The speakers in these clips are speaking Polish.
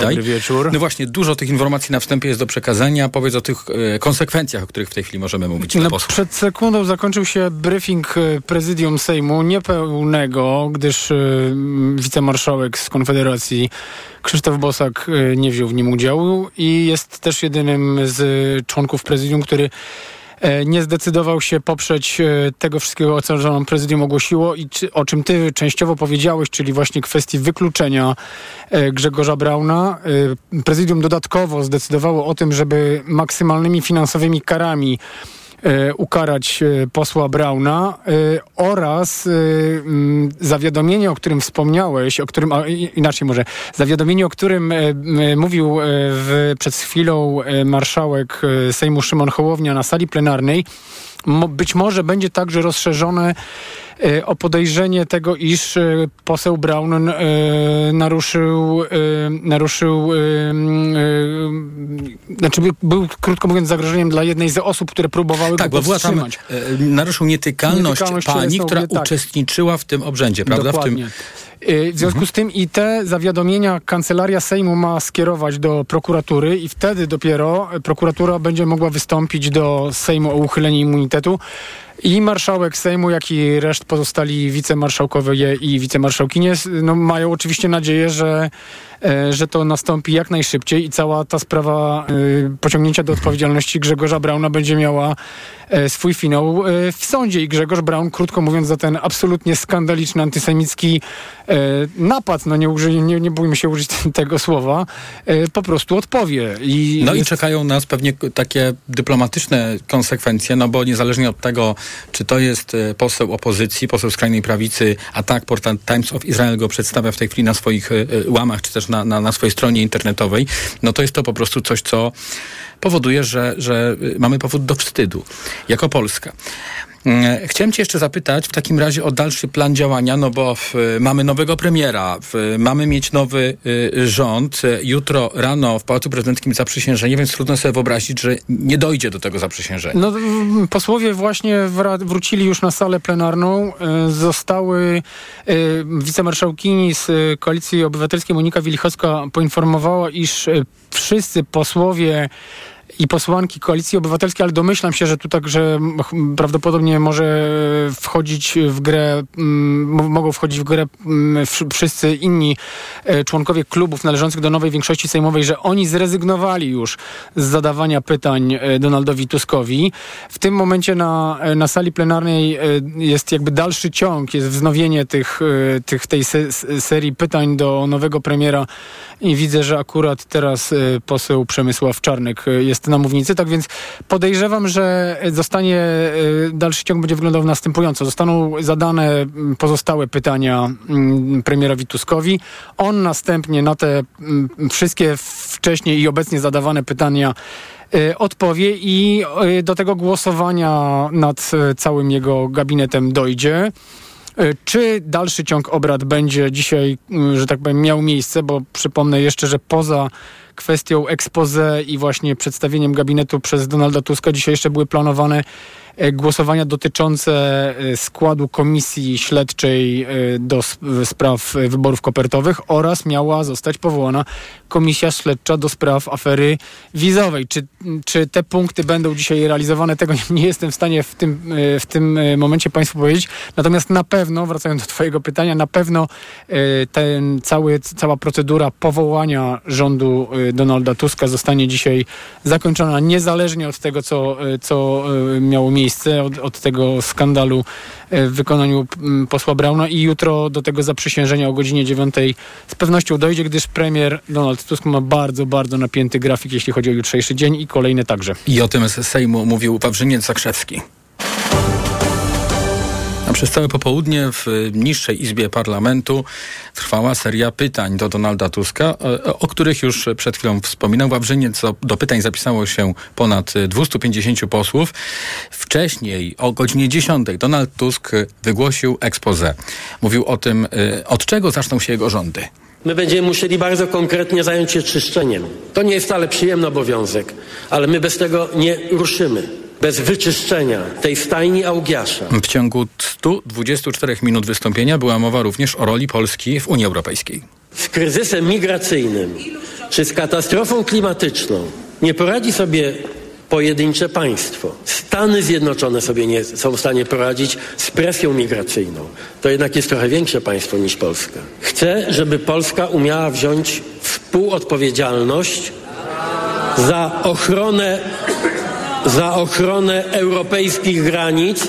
Dobry wieczór. No właśnie, dużo tych informacji na wstępie jest do przekazania. Powiedz o tych e, konsekwencjach, o których w tej chwili możemy mówić. No, przed sekundą zakończył się briefing e, prezydium Sejmu, niepełnego, gdyż e, wicemarszałek z Konfederacji Krzysztof Bosak nie wziął w nim udziału i jest też jedynym z członków prezydium, który nie zdecydował się poprzeć e, tego wszystkiego, co nam prezydium ogłosiło i czy, o czym ty częściowo powiedziałeś, czyli właśnie kwestii wykluczenia e, Grzegorza Brauna. Prezydium dodatkowo zdecydowało o tym, żeby maksymalnymi finansowymi karami E, ukarać e, posła Brauna e, oraz zawiadomienie, o którym wspomniałeś, o którym, inaczej może, zawiadomienie, o którym mówił w, przed chwilą marszałek Sejmu Szymon Hołownia na sali plenarnej, być może będzie także rozszerzone e, o podejrzenie tego, iż e, poseł Brown e, naruszył, naruszył znaczy był, krótko mówiąc, zagrożeniem dla jednej z osób, które próbowały tak, go bo była tam, naruszył nietykalność, nietykalność pani, która tak. uczestniczyła w tym obrzędzie, prawda? Dokładnie. W tym... W związku mhm. z tym i te zawiadomienia Kancelaria Sejmu ma skierować do prokuratury i wtedy dopiero prokuratura będzie mogła wystąpić do Sejmu o uchylenie immunitetu. I marszałek Sejmu, jak i reszt pozostali wicemarszałkowie i wicemarszałkinie no, mają oczywiście nadzieję, że, e, że to nastąpi jak najszybciej i cała ta sprawa e, pociągnięcia do odpowiedzialności Grzegorza Brauna będzie miała e, swój finał w sądzie. I Grzegorz Braun, krótko mówiąc, za ten absolutnie skandaliczny, antysemicki napad, no nie, uży, nie, nie bójmy się użyć tego słowa, po prostu odpowie. I no jest... i czekają nas pewnie takie dyplomatyczne konsekwencje, no bo niezależnie od tego, czy to jest e, poseł opozycji, poseł skrajnej prawicy, a tak portal Times of Israel go przedstawia w tej chwili na swoich e, e, łamach, czy też na, na, na swojej stronie internetowej, no to jest to po prostu coś, co powoduje, że, że mamy powód do wstydu jako Polska. Mm, chciałem Cię jeszcze zapytać w takim razie o dalszy plan działania, no bo w, mamy nowego premiera, w, mamy mieć nowy y, rząd. Jutro rano w Pałacu Prezydenckim zaprzysiężenie, więc trudno sobie wyobrazić, że nie dojdzie do tego zaprzysiężenia. No, posłowie właśnie wrócili już na salę plenarną. Y, zostały y, wicemarszałkini z Koalicji Obywatelskiej Monika Wilichowska poinformowała, iż y, wszyscy posłowie i posłanki Koalicji Obywatelskiej, ale domyślam się, że tu także prawdopodobnie może wchodzić w grę, mogą wchodzić w grę wszyscy inni e, członkowie klubów należących do nowej większości sejmowej, że oni zrezygnowali już z zadawania pytań e, Donaldowi Tuskowi. W tym momencie na, e, na sali plenarnej jest jakby dalszy ciąg, jest wznowienie tych, tych, tej serii pytań do nowego premiera i widzę, że akurat teraz poseł Przemysław Czarnek jest na mównicy, tak więc podejrzewam, że zostanie, e, dalszy ciąg będzie wyglądał następująco. Zostaną zadane mm, pozostałe pytania mm, premierowi Tuskowi. On następnie na te mm, wszystkie wcześniej i obecnie zadawane pytania e, odpowie i e, do tego głosowania nad całym jego gabinetem dojdzie. Czy dalszy ciąg obrad będzie dzisiaj, że tak powiem, miał miejsce, bo przypomnę jeszcze, że poza kwestią expose i właśnie przedstawieniem gabinetu przez Donalda Tuska dzisiaj jeszcze były planowane E, głosowania dotyczące e, składu komisji śledczej e, do spraw wyborów kopertowych oraz miała zostać powołana komisja śledcza do spraw afery wizowej. Czy, czy te punkty będą dzisiaj realizowane? Tego nie jestem w stanie w tym, w tym momencie Państwu powiedzieć. Natomiast na pewno, wracając do Twojego pytania, na pewno ten cały, cała procedura powołania rządu Donalda Tuska zostanie dzisiaj zakończona, niezależnie od tego, co, co miało miejsce od, od tego skandalu e, w wykonaniu posła Brauna i jutro do tego zaprzysiężenia o godzinie 9 z pewnością dojdzie, gdyż premier Donald Tusk ma bardzo, bardzo napięty grafik, jeśli chodzi o jutrzejszy dzień i kolejne także. I o tym z Sejmu mówił Wawrzyniec Zakrzewski. Przez całe popołudnie w niższej izbie parlamentu trwała seria pytań do Donalda Tuska, e, o których już przed chwilą wspominał. Wawrzyniec do pytań zapisało się ponad 250 posłów. Wcześniej o godzinie 10 Donald Tusk wygłosił expose. Mówił o tym, e, od czego zaczną się jego rządy. My będziemy musieli bardzo konkretnie zająć się czyszczeniem. To nie jest wcale przyjemny obowiązek, ale my bez tego nie ruszymy bez wyczyszczenia tej stajni Augiasza. W ciągu 124 minut wystąpienia była mowa również o roli Polski w Unii Europejskiej. z kryzysem migracyjnym czy z katastrofą klimatyczną nie poradzi sobie pojedyncze państwo. Stany Zjednoczone sobie nie są w stanie poradzić z presją migracyjną. To jednak jest trochę większe państwo niż Polska. Chcę, żeby Polska umiała wziąć współodpowiedzialność za ochronę, za ochronę europejskich granic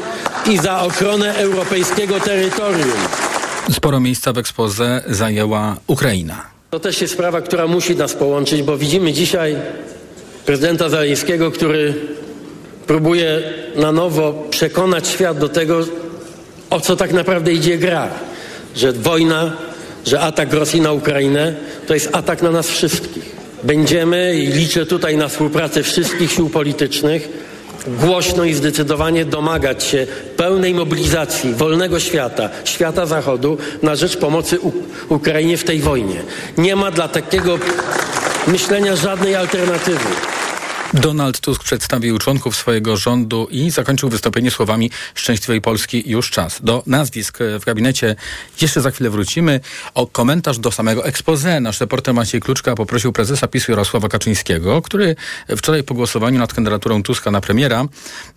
i za ochronę europejskiego terytorium. Sporo miejsca w ekspoze zajęła Ukraina. To też jest sprawa, która musi nas połączyć, bo widzimy dzisiaj prezydenta Zaleńskiego, który próbuje na nowo przekonać świat do tego, o co tak naprawdę idzie gra. Że wojna, że atak Rosji na Ukrainę to jest atak na nas wszystkich. Będziemy i liczę tutaj na współpracę wszystkich sił politycznych głośno i zdecydowanie domagać się pełnej mobilizacji wolnego świata, świata Zachodu na rzecz pomocy Ukrainie w tej wojnie. Nie ma dla takiego myślenia żadnej alternatywy. Donald Tusk przedstawił członków swojego rządu i zakończył wystąpienie słowami szczęśliwej Polski już czas. Do nazwisk w gabinecie jeszcze za chwilę wrócimy. O komentarz do samego expose nasz reporter Maciej Kluczka poprosił prezesa PiSu Jarosława Kaczyńskiego, który wczoraj po głosowaniu nad kandydaturą Tuska na premiera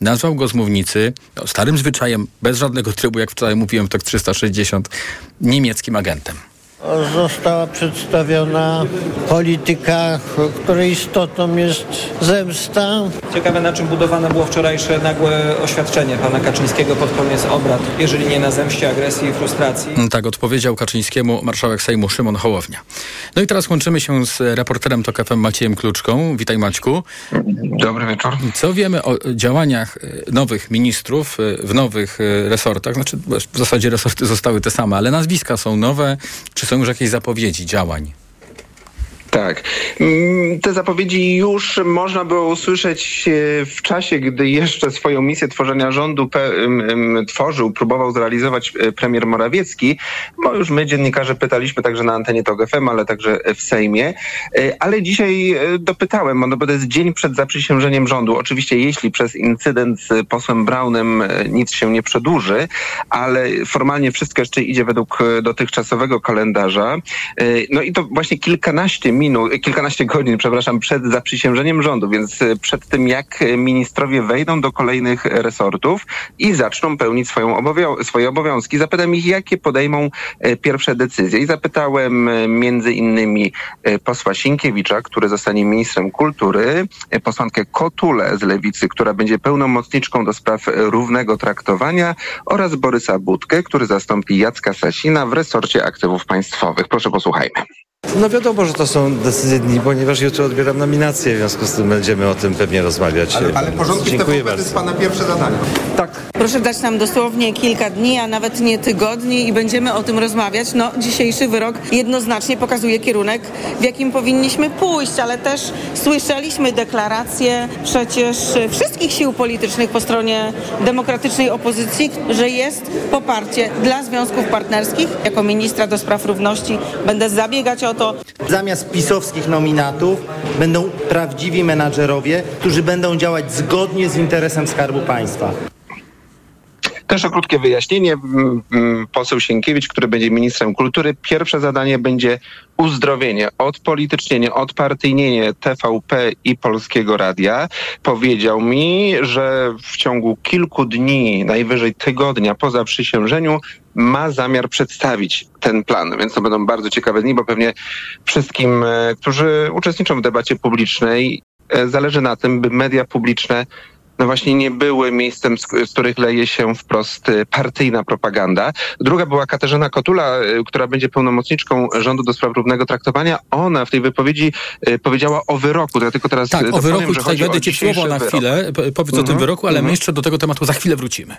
nazwał go z mównicy no, starym zwyczajem, bez żadnego trybu, jak wczoraj mówiłem tak 360, niemieckim agentem została przedstawiona polityka, której istotą jest zemsta. Ciekawe na czym budowane było wczorajsze nagłe oświadczenie pana Kaczyńskiego pod koniec obrad, jeżeli nie na zemście, agresji i frustracji. Tak odpowiedział Kaczyńskiemu marszałek Sejmu Szymon Hołownia. No i teraz łączymy się z reporterem TOK FM Maciejem Kluczką. Witaj Maćku. Dobry wieczór. Co wiemy o działaniach e, nowych ministrów e, w nowych e, resortach? Znaczy w zasadzie resorty zostały te same, ale nazwiska są nowe. Czy są są już jakieś zapowiedzi działań? Tak. Mm, te zapowiedzi już można było usłyszeć e, w czasie, gdy jeszcze swoją misję tworzenia rządu tworzył, próbował zrealizować e, premier Morawiecki, bo już my dziennikarze pytaliśmy także na antenie TOG FM, ale także w Sejmie. E, ale dzisiaj dopytałem, no bo to jest dzień przed zaprzysiężeniem rządu. Oczywiście jeśli przez incydent z posłem Brownem nic się nie przedłuży, ale formalnie wszystko jeszcze idzie według dotychczasowego kalendarza. No i to właśnie kilkanaście minut kilkanaście godzin, przepraszam, przed zaprzysiężeniem rządu, więc e, przed tym, jak ministrowie wejdą do kolejnych resortów i zaczną pełnić swoją obowią swoje obowiązki. Zapytam ich, jakie podejmą e, pierwsze decyzje. I zapytałem e, między innymi posła Sienkiewicza, który zostanie ministrem kultury, posłankę Kotule z Lewicy, która będzie pełnomocniczką do spraw równego traktowania oraz Borysa Budkę, który zastąpi Jacka Sasina w resorcie aktywów państwowych. Proszę posłuchajmy. No wiadomo, że to są decyzje dni, ponieważ jutro odbieram nominację, w związku z tym będziemy o tym pewnie rozmawiać. Ale, ale porządki Dziękuję bardzo. to jest Pana pierwsze zadanie. Tak. Proszę dać nam dosłownie kilka dni, a nawet nie tygodni i będziemy o tym rozmawiać. No, dzisiejszy wyrok jednoznacznie pokazuje kierunek, w jakim powinniśmy pójść, ale też słyszeliśmy deklaracje przecież wszystkich sił politycznych po stronie demokratycznej opozycji, że jest poparcie dla związków partnerskich. Jako ministra do spraw równości będę zabiegać o to. Zamiast pisowskich nominatów będą prawdziwi menadżerowie, którzy będą działać zgodnie z interesem Skarbu Państwa. Też o krótkie wyjaśnienie. Poseł Sienkiewicz, który będzie ministrem kultury, pierwsze zadanie będzie uzdrowienie, odpolitycznienie, odpartyjnienie TVP i Polskiego Radia. Powiedział mi, że w ciągu kilku dni, najwyżej tygodnia po zaprzysiężeniu ma zamiar przedstawić ten plan, więc to będą bardzo ciekawe dni, bo pewnie wszystkim, e, którzy uczestniczą w debacie publicznej, e, zależy na tym, by media publiczne no właśnie nie były miejscem, z, z, których leje się wprost y, partyjna propaganda. Druga była Katarzyna Kotula, y, która będzie pełnomocniczką rządu do spraw równego traktowania. Ona w tej wypowiedzi y, powiedziała o wyroku. Ja tylko teraz tak, o wyroku, tutaj wejdę ci słowo na chwilę, powiedz mm -hmm, o tym mhm, wyroku, ale mm -hmm. my jeszcze do tego tematu za chwilę wrócimy.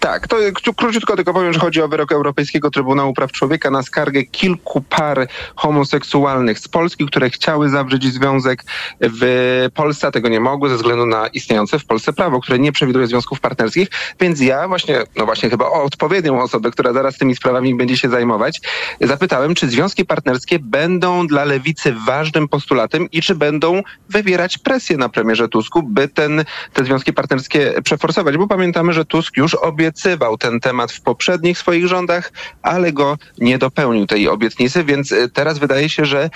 Tak, to króciutko tylko powiem, że chodzi o wyrok Europejskiego Trybunału Praw Człowieka na skargę kilku par homoseksualnych z Polski, które chciały zawrzeć związek w Polsce, a tego nie mogły ze względu na istniejące w Polsce prawo, które nie przewiduje związków partnerskich. Więc ja właśnie, no właśnie chyba o odpowiednią osobę, która zaraz tymi sprawami będzie się zajmować, zapytałem, czy związki partnerskie będą dla lewicy ważnym postulatem i czy będą wywierać presję na premierze Tusku, by ten, te związki partnerskie przeforsować, bo pamiętamy, że Tusk już obie obiecywał ten temat w poprzednich swoich rządach, ale go nie dopełnił tej obietnicy, więc teraz wydaje się, że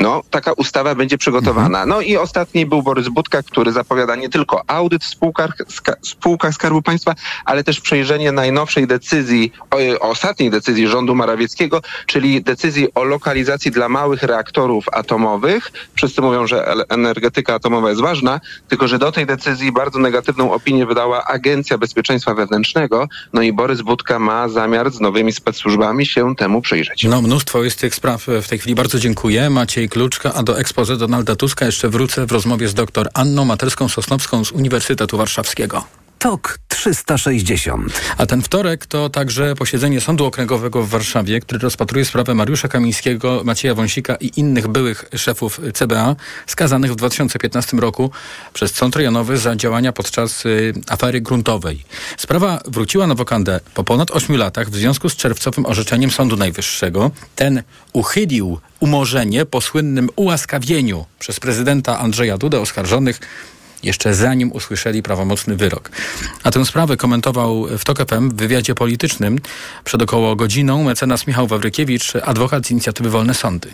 no, taka ustawa będzie przygotowana. No i ostatni był Borys Budka, który zapowiada nie tylko audyt w spółkach, ska, spółkach Skarbu Państwa, ale też przejrzenie najnowszej decyzji, o, o ostatniej decyzji rządu Morawieckiego, czyli decyzji o lokalizacji dla małych reaktorów atomowych. Wszyscy mówią, że energetyka atomowa jest ważna, tylko że do tej decyzji bardzo negatywną opinię wydała Agencja Bezpieczeństwa Wewnętrznego. No i Borys Budka ma zamiar z nowymi specsłużbami się temu przyjrzeć. No, mnóstwo jest tych spraw w tej chwili. Bardzo dziękuję. Maciej Kluczka, a do ekspozy Donalda Tuska jeszcze wrócę w rozmowie z dr Anną Materską-Sosnowską z Uniwersytetu Warszawskiego. TOK 360. A ten wtorek to także posiedzenie Sądu Okręgowego w Warszawie, który rozpatruje sprawę Mariusza Kamińskiego, Macieja Wąsika i innych byłych szefów CBA skazanych w 2015 roku przez Sąd Rejonowy za działania podczas y, afery gruntowej. Sprawa wróciła na wokandę po ponad 8 latach w związku z czerwcowym orzeczeniem Sądu Najwyższego. Ten uchylił umorzenie po słynnym ułaskawieniu przez prezydenta Andrzeja Dudę oskarżonych jeszcze zanim usłyszeli prawomocny wyrok. A tę sprawę komentował w TOK FM w wywiadzie politycznym przed około godziną mecenas Michał Wawrykiewicz, adwokat z inicjatywy Wolne Sądy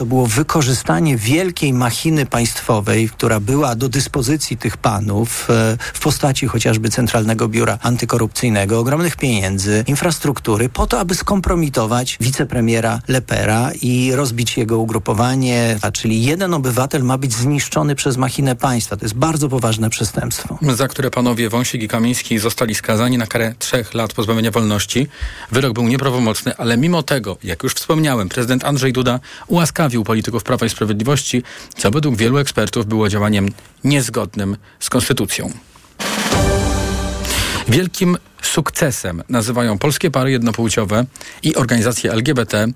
to było wykorzystanie wielkiej machiny państwowej, która była do dyspozycji tych panów e, w postaci chociażby Centralnego Biura Antykorupcyjnego, ogromnych pieniędzy, infrastruktury, po to, aby skompromitować wicepremiera Lepera i rozbić jego ugrupowanie, a czyli jeden obywatel ma być zniszczony przez machinę państwa. To jest bardzo poważne przestępstwo. Za które panowie Wąsik i Kamiński zostali skazani na karę trzech lat pozbawienia wolności. Wyrok był nieprawomocny, ale mimo tego, jak już wspomniałem, prezydent Andrzej Duda ułaskawił postawił polityków Prawa i Sprawiedliwości, co według wielu ekspertów było działaniem niezgodnym z konstytucją. Wielkim sukcesem nazywają polskie pary jednopłciowe i organizacje LGBT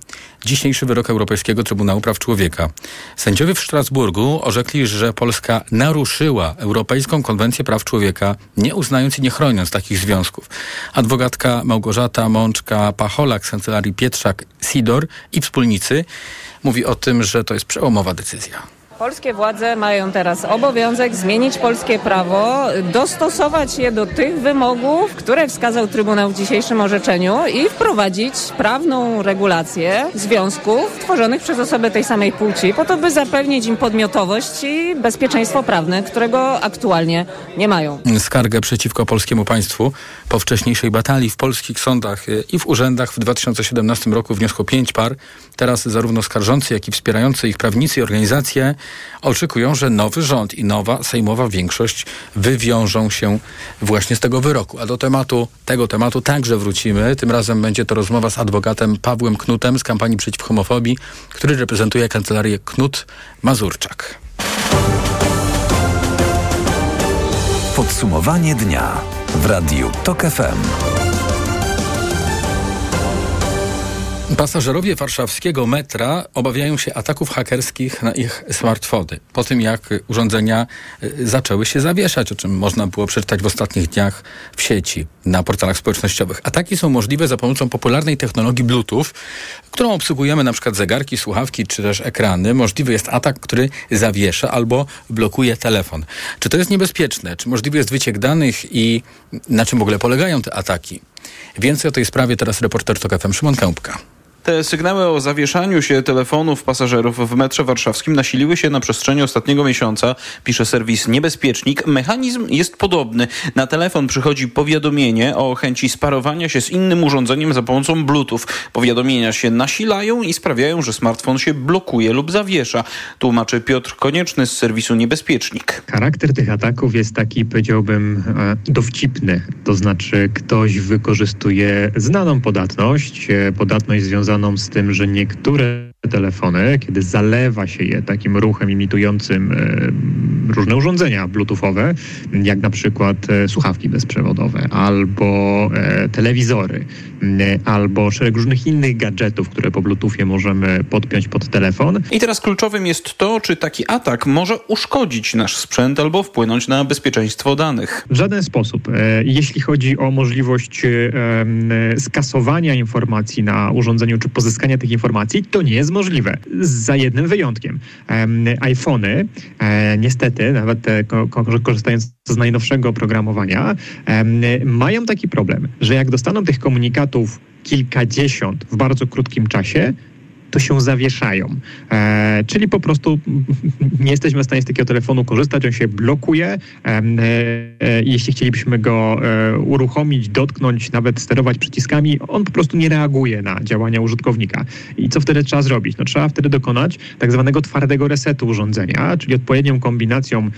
dzisiejszy wyrok Europejskiego Trybunału Praw Człowieka. Sędziowie w Strasburgu orzekli, że Polska naruszyła Europejską Konwencję Praw Człowieka, nie uznając i nie chroniąc takich związków. Adwokatka Małgorzata Mączka-Pacholak z kancelarii Pietrzak-Sidor i wspólnicy mówi o tym, że to jest przełomowa decyzja. Polskie władze mają teraz obowiązek zmienić polskie prawo, dostosować je do tych wymogów, które wskazał Trybunał w dzisiejszym orzeczeniu i wprowadzić prawną regulację związków tworzonych przez osoby tej samej płci, po to, by zapewnić im podmiotowość i bezpieczeństwo prawne, którego aktualnie nie mają. Skargę przeciwko polskiemu państwu po wcześniejszej batalii w polskich sądach i w urzędach w 2017 roku wniosło pięć par. Teraz zarówno skarżący, jak i wspierający ich prawnicy i organizacje oczekują, że nowy rząd i nowa sejmowa większość wywiążą się właśnie z tego wyroku. A do tematu, tego tematu także wrócimy. Tym razem będzie to rozmowa z adwokatem Pawłem Knutem z kampanii przeciw homofobii, który reprezentuje kancelarię Knut Mazurczak. Podsumowanie dnia w Radiu TOK FM. Pasażerowie warszawskiego metra obawiają się ataków hakerskich na ich smartfony. Po tym, jak urządzenia y, zaczęły się zawieszać, o czym można było przeczytać w ostatnich dniach w sieci, na portalach społecznościowych. Ataki są możliwe za pomocą popularnej technologii Bluetooth, którą obsługujemy przykład zegarki, słuchawki czy też ekrany. Możliwy jest atak, który zawiesza albo blokuje telefon. Czy to jest niebezpieczne? Czy możliwy jest wyciek danych i na czym w ogóle polegają te ataki? Więcej o tej sprawie teraz reporter TOK FM Szymon Kępka. Te sygnały o zawieszaniu się telefonów pasażerów w metrze warszawskim nasiliły się na przestrzeni ostatniego miesiąca, pisze serwis Niebezpiecznik. Mechanizm jest podobny. Na telefon przychodzi powiadomienie o chęci sparowania się z innym urządzeniem za pomocą Bluetooth. Powiadomienia się nasilają i sprawiają, że smartfon się blokuje lub zawiesza. Tłumaczy Piotr Konieczny z serwisu Niebezpiecznik. Charakter tych ataków jest taki, powiedziałbym, e, dowcipny. To znaczy ktoś wykorzystuje znaną podatność, e, podatność związaną związaną z tym, że niektóre telefony, kiedy zalewa się je takim ruchem imitującym różne urządzenia bluetoothowe, jak na przykład e, słuchawki bezprzewodowe, albo e, telewizory, albo szereg różnych innych gadżetów, które po bluetoothie możemy podpiąć pod telefon. I teraz kluczowym jest to, czy taki atak może uszkodzić nasz sprzęt albo wpłynąć na bezpieczeństwo danych. W żaden sposób. Jeśli chodzi o możliwość skasowania informacji na urządzeniu, czy pozyskania tych informacji, to nie jest możliwe. Za jednym wyjątkiem. iPhony e, niestety niestety, nawet te korzystając z najnowszego oprogramowania, mają taki problem, że jak dostaną tych komunikatów kilkadziesiąt w bardzo krótkim czasie, to się zawieszają. E, czyli po prostu nie jesteśmy w stanie z takiego telefonu korzystać, on się blokuje. E, e, jeśli chcielibyśmy go e, uruchomić, dotknąć, nawet sterować przyciskami, on po prostu nie reaguje na działania użytkownika. I co wtedy trzeba zrobić? No, trzeba wtedy dokonać tak zwanego twardego resetu urządzenia, czyli odpowiednią kombinacją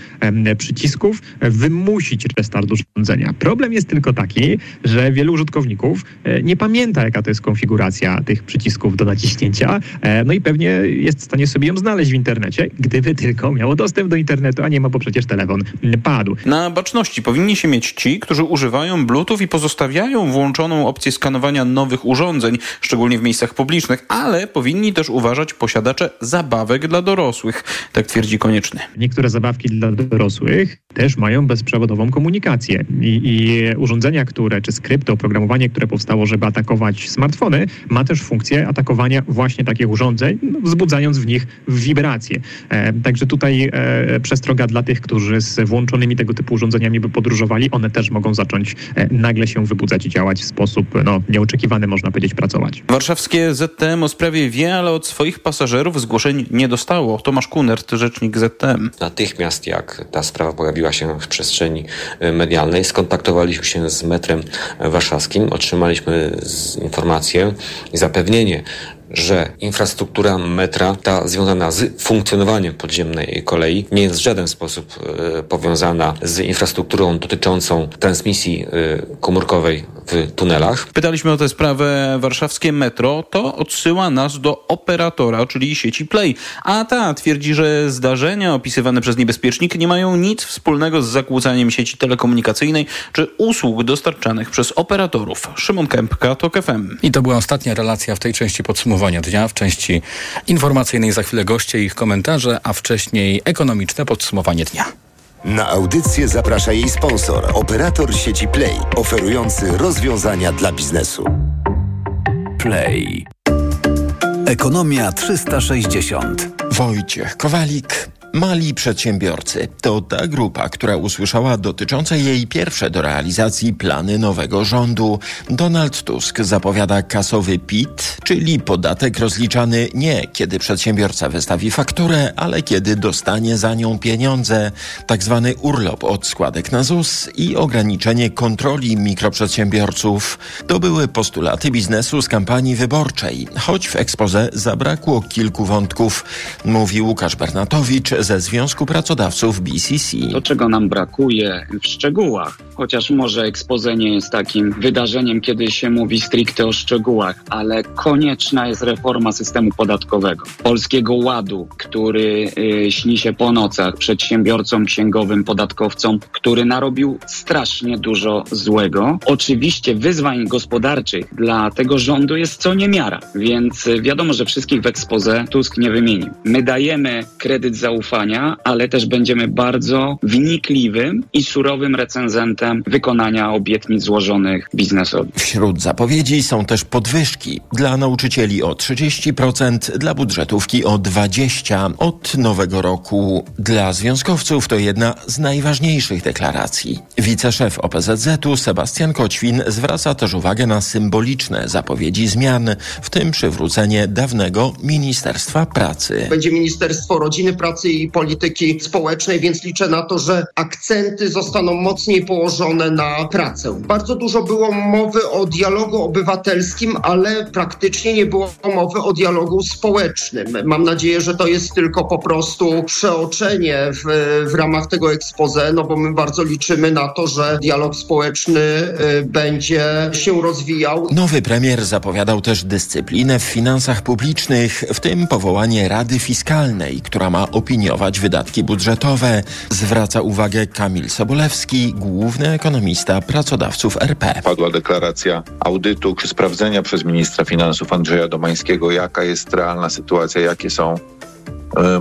przycisków wymusić restart urządzenia. Problem jest tylko taki, że wielu użytkowników e, nie pamięta, jaka to jest konfiguracja tych przycisków do naciśnięcia no i pewnie jest w stanie sobie ją znaleźć w internecie, gdyby tylko miało dostęp do internetu, a nie ma, bo przecież telefon padł. Na baczności powinni się mieć ci, którzy używają Bluetooth i pozostawiają włączoną opcję skanowania nowych urządzeń, szczególnie w miejscach publicznych, ale powinni też uważać posiadacze zabawek dla dorosłych. Tak twierdzi Konieczny. Niektóre zabawki dla dorosłych też mają bezprzewodową komunikację i, i urządzenia, które, czy skrypty, oprogramowanie, które powstało, żeby atakować smartfony, ma też funkcję atakowania właśnie takich takich urządzeń, no, wzbudzając w nich wibracje. E, także tutaj e, przestroga dla tych, którzy z włączonymi tego typu urządzeniami by podróżowali, one też mogą zacząć e, nagle się wybudzać i działać w sposób no, nieoczekiwany, można powiedzieć, pracować. Warszawskie ZTM o sprawie wie, ale od swoich pasażerów zgłoszeń nie dostało. Tomasz Kunert, rzecznik ZTM. Natychmiast jak ta sprawa pojawiła się w przestrzeni medialnej, skontaktowaliśmy się z metrem warszawskim, otrzymaliśmy informację i zapewnienie, że infrastruktura metra, ta związana z funkcjonowaniem podziemnej kolei, nie jest w żaden sposób e, powiązana z infrastrukturą dotyczącą transmisji e, komórkowej w tunelach. Pytaliśmy o tę sprawę warszawskie metro, to odsyła nas do operatora, czyli sieci Play. A ta twierdzi, że zdarzenia opisywane przez niebezpiecznik nie mają nic wspólnego z zakłócaniem sieci telekomunikacyjnej czy usług dostarczanych przez operatorów. Szymon Kępka, to FM. I to była ostatnia relacja w tej części podsumowania dnia, w części informacyjnej za chwilę goście i ich komentarze, a wcześniej ekonomiczne podsumowanie dnia. Na audycję zaprasza jej sponsor, operator sieci Play, oferujący rozwiązania dla biznesu. Play. Ekonomia 360. Wojciech Kowalik. Mali przedsiębiorcy to ta grupa, która usłyszała dotyczące jej pierwsze do realizacji plany nowego rządu. Donald Tusk zapowiada kasowy PIT, czyli podatek rozliczany nie kiedy przedsiębiorca wystawi fakturę, ale kiedy dostanie za nią pieniądze, tak zwany urlop od składek na ZUS i ograniczenie kontroli mikroprzedsiębiorców. To były postulaty biznesu z kampanii wyborczej, choć w ekspoze zabrakło kilku wątków, mówi Łukasz Bernatowicz ze Związku Pracodawców BCC. To, czego nam brakuje w szczegółach, chociaż może expose nie jest takim wydarzeniem, kiedy się mówi stricte o szczegółach, ale konieczna jest reforma systemu podatkowego. Polskiego Ładu, który y, śni się po nocach przedsiębiorcom, księgowym, podatkowcom, który narobił strasznie dużo złego. Oczywiście wyzwań gospodarczych dla tego rządu jest co niemiara, więc y, wiadomo, że wszystkich w expose Tusk nie wymienił. My dajemy kredyt zaufania, ale też będziemy bardzo wnikliwym i surowym recenzentem wykonania obietnic złożonych biznesowi. Wśród zapowiedzi są też podwyżki dla nauczycieli o 30%, dla budżetówki o 20% od nowego roku. Dla związkowców to jedna z najważniejszych deklaracji. Wiceszef OPZZ-u Sebastian Koćwin zwraca też uwagę na symboliczne zapowiedzi zmian, w tym przywrócenie dawnego Ministerstwa Pracy. Będzie Ministerstwo Rodziny, Pracy i Polityki Społecznej, więc liczę na to, że akcenty zostaną mocniej położone na pracę. Bardzo dużo było mowy o dialogu obywatelskim, ale praktycznie nie było mowy o dialogu społecznym. Mam nadzieję, że to jest tylko po prostu przeoczenie w, w ramach tego expose, no bo my bardzo liczymy na to, że dialog społeczny y, będzie się rozwijał. Nowy premier zapowiadał też dyscyplinę w finansach publicznych, w tym powołanie Rady Fiskalnej, która ma opiniować wydatki budżetowe. Zwraca uwagę Kamil Sobolewski, główny ekonomista pracodawców RP. Padła deklaracja audytu sprawdzenia przez ministra finansów Andrzeja Domańskiego, jaka jest realna sytuacja, jakie są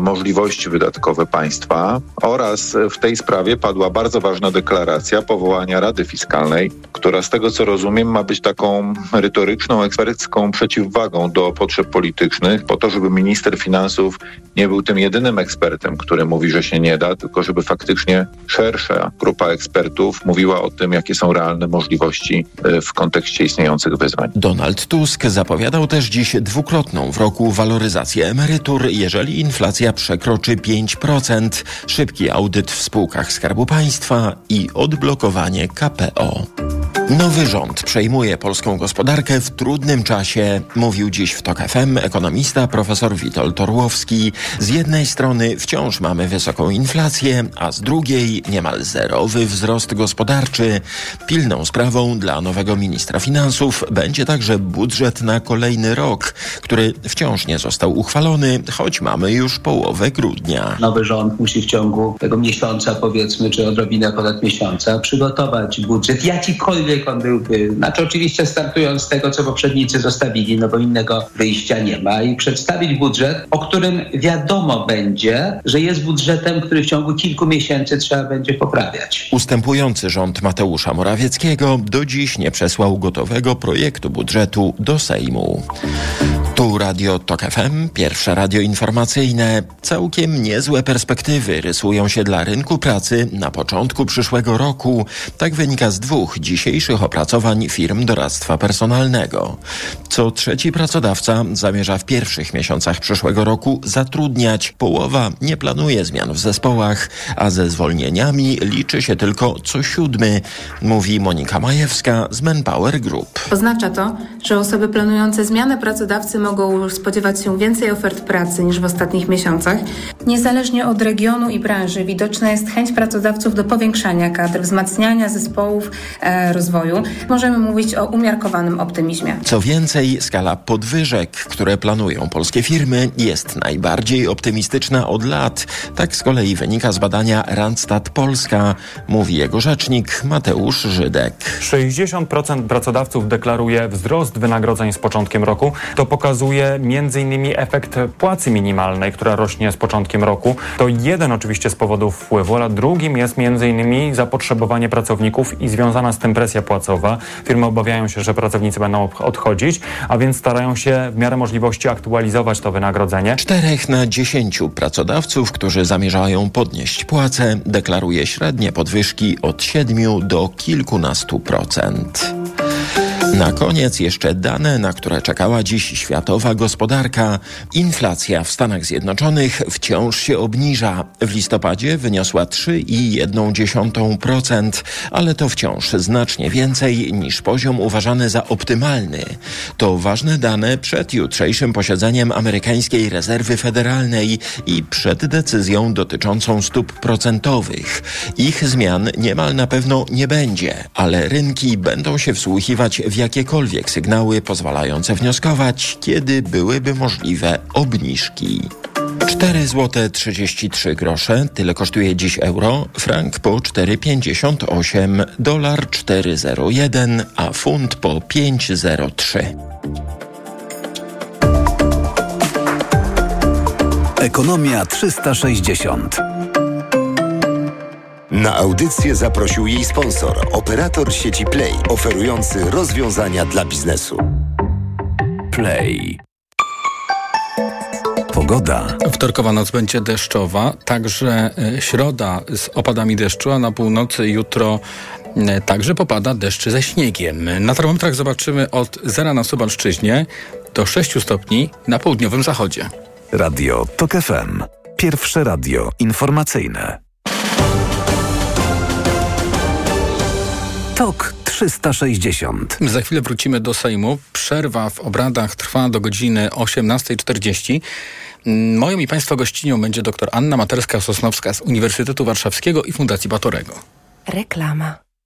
możliwości wydatkowe państwa oraz w tej sprawie padła bardzo ważna deklaracja powołania Rady Fiskalnej, która z tego co rozumiem ma być taką merytoryczną, ekspercką przeciwwagą do potrzeb politycznych, po to, żeby minister finansów nie był tym jedynym ekspertem, który mówi, że się nie da, tylko żeby faktycznie szersza grupa ekspertów mówiła o tym, jakie są realne możliwości e, w kontekście istniejących wyzwań. Donald Tusk zapowiadał też dziś dwukrotną w roku waloryzację emerytur, jeżeli inflacja przekroczy 5%, szybki audyt w spółkach Skarbu Państwa i odblokowanie KPO. Nowy rząd przejmuje polską gospodarkę w trudnym czasie, mówił dziś w TOK FM ekonomista profesor Witold Torłowski. Z jednej strony wciąż mamy wysoką inflację, a z drugiej niemal zerowy wzrost gospodarczy. Pilną sprawą dla nowego ministra finansów będzie także budżet na kolejny rok, który wciąż nie został uchwalony, choć mamy już połowę grudnia. Nowy rząd musi w ciągu tego miesiąca, powiedzmy, czy odrobinę ponad miesiąca, przygotować budżet jakikolwiek on byłby. Znaczy oczywiście startując z tego, co poprzednicy zostawili, no bo innego wyjścia nie ma i przedstawić budżet, o którym wiadomo będzie, że jest budżetem, który w ciągu kilku miesięcy trzeba będzie poprawiać. Ustępujący rząd Mateusza Morawieckiego do dziś nie przesłał gotowego projektu budżetu do Sejmu. Tu Radio Tok FM, pierwsze radio informacyjne. Całkiem niezłe perspektywy rysują się dla rynku pracy na początku przyszłego roku. Tak wynika z dwóch dzisiejszych opracowań firm doradztwa personalnego. Co trzeci pracodawca zamierza w pierwszych miesiącach przyszłego roku zatrudniać. Połowa nie planuje zmian w zespołach, a ze zwolnieniami liczy się tylko co siódmy, mówi Monika Majewska z Manpower Group. Oznacza to, że osoby planujące zmianę pracodawcy mogą spodziewać się więcej ofert pracy niż w ostatnich miesiącach. Niezależnie od regionu i branży widoczna jest chęć pracodawców do powiększania kadr, wzmacniania zespołów e, rozwoju. Możemy mówić o umiarkowanym optymizmie. Co więcej, skala podwyżek, które planują polskie firmy, jest najbardziej optymistyczna od lat. Tak z kolei wynika z badania Randstad Polska, mówi jego rzecznik Mateusz Żydek. 60% pracodawców deklaruje wzrost wynagrodzeń z początkiem roku. To pokazuje m.in. efekt płacy minimalnej, która rośnie z początkiem roku. To jeden oczywiście z powodów wpływu, ale drugim jest m.in. zapotrzebowanie pracowników i związana z tym presja płacowa. Firmy obawiają się, że pracownicy będą odchodzić, a więc starają się w miarę możliwości aktualizować to wynagrodzenie. Czterech na dziesięciu pracodawców, którzy zamierzają podnieść płace, deklaruje średnie podwyżki od 7 do kilkunastu procent. Na koniec jeszcze dane, na które czekała dziś światowa gospodarka. Inflacja w Stanach Zjednoczonych wciąż się obniża. W listopadzie wyniosła 3,1%, ale to wciąż znacznie więcej niż poziom uważany za optymalny. To ważne dane przed jutrzejszym posiedzeniem amerykańskiej rezerwy federalnej i przed decyzją dotyczącą stóp procentowych. Ich zmian niemal na pewno nie będzie, ale rynki będą się wsłuchiwać w jakiekolwiek sygnały pozwalające wnioskować, kiedy byłyby możliwe obniżki. 4 zł 33 grosze, tyle kosztuje dziś euro, frank po 4,58, dolar 4,01, a funt po 5,03. Ekonomia 360. Na audycję zaprosił jej sponsor, operator sieci Play, oferujący rozwiązania dla biznesu. Play. Pogoda. Wtorkowa noc będzie deszczowa, także e, środa z opadami deszczu, a na północy jutro e, także popada deszcz ze śniegiem. Na termometrach zobaczymy od zera na Subalszczyźnie do 6 stopni na południowym zachodzie. Radio TOK FM. Pierwsze radio informacyjne. TOK 360. Za chwilę wrócimy do Sejmu. Przerwa w obradach trwa do godziny 18.40. Moją i Państwa gościnią będzie dr Anna Materska-Sosnowska z Uniwersytetu Warszawskiego i Fundacji Batorego. Reklama.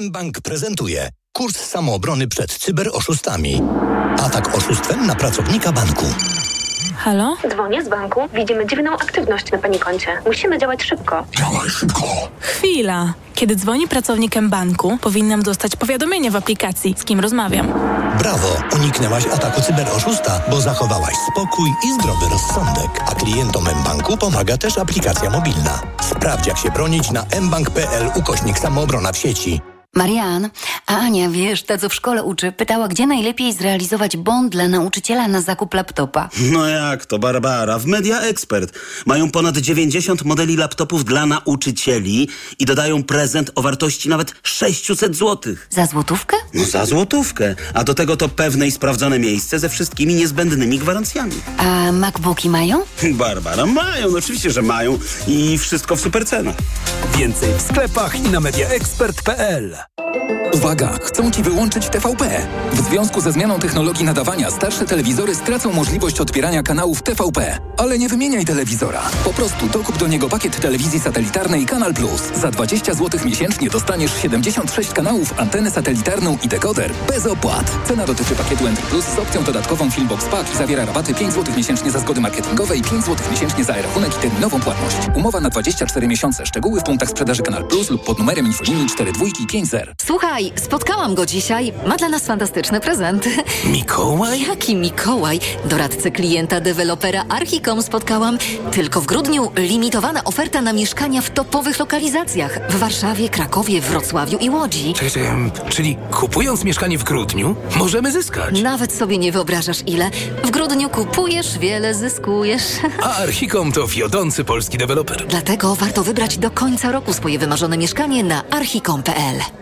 mBank prezentuje kurs samoobrony przed cyberoszustami. Atak oszustwem na pracownika banku. Halo? Dzwonię z banku. Widzimy dziwną aktywność na pani koncie. Musimy działać szybko. Działaj szybko. Chwila. Kiedy dzwoni pracownik banku, powinnam dostać powiadomienie w aplikacji, z kim rozmawiam. Brawo! Uniknęłaś ataku cyberoszusta, bo zachowałaś spokój i zdrowy rozsądek. A klientom mBanku pomaga też aplikacja mobilna. Sprawdź jak się bronić na mbank.pl ukośnik samoobrona w sieci. Marian, a Ania, wiesz, ta co w szkole uczy, pytała, gdzie najlepiej zrealizować bond dla nauczyciela na zakup laptopa. No jak to, Barbara? W Media Expert mają ponad 90 modeli laptopów dla nauczycieli i dodają prezent o wartości nawet 600 zł. Za złotówkę? No za złotówkę. A do tego to pewne i sprawdzone miejsce ze wszystkimi niezbędnymi gwarancjami. A MacBooki mają? Barbara, mają, no oczywiście, że mają i wszystko w supercenach. Więcej w sklepach i na mediaexpert.pl. Uwaga! Chcą Ci wyłączyć TVP. W związku ze zmianą technologii nadawania starsze telewizory stracą możliwość odbierania kanałów TVP. Ale nie wymieniaj telewizora. Po prostu dokup do niego pakiet telewizji satelitarnej Kanal Plus. Za 20 zł miesięcznie dostaniesz 76 kanałów, antenę satelitarną i dekoder bez opłat. Cena dotyczy pakietu Entry Plus z opcją dodatkową Filmbox Pack i zawiera rabaty 5 zł miesięcznie za zgody marketingowe i 5 zł miesięcznie za rachunek i terminową płatność. Umowa na 24 miesiące. Szczegóły w punktach sprzedaży Kanal Plus lub pod numerem infolinii 4250. Słuchaj, spotkałam go dzisiaj. Ma dla nas fantastyczne prezenty. Mikołaj? Jaki Mikołaj? Doradcę klienta dewelopera Archicom spotkałam. Tylko w grudniu limitowana oferta na mieszkania w topowych lokalizacjach. W Warszawie, Krakowie, Wrocławiu i Łodzi. Czekaj, czekaj, czyli kupując mieszkanie w grudniu, możemy zyskać. Nawet sobie nie wyobrażasz ile. W grudniu kupujesz, wiele zyskujesz. A Archicom to wiodący polski deweloper. Dlatego warto wybrać do końca roku swoje wymarzone mieszkanie na archicom.pl.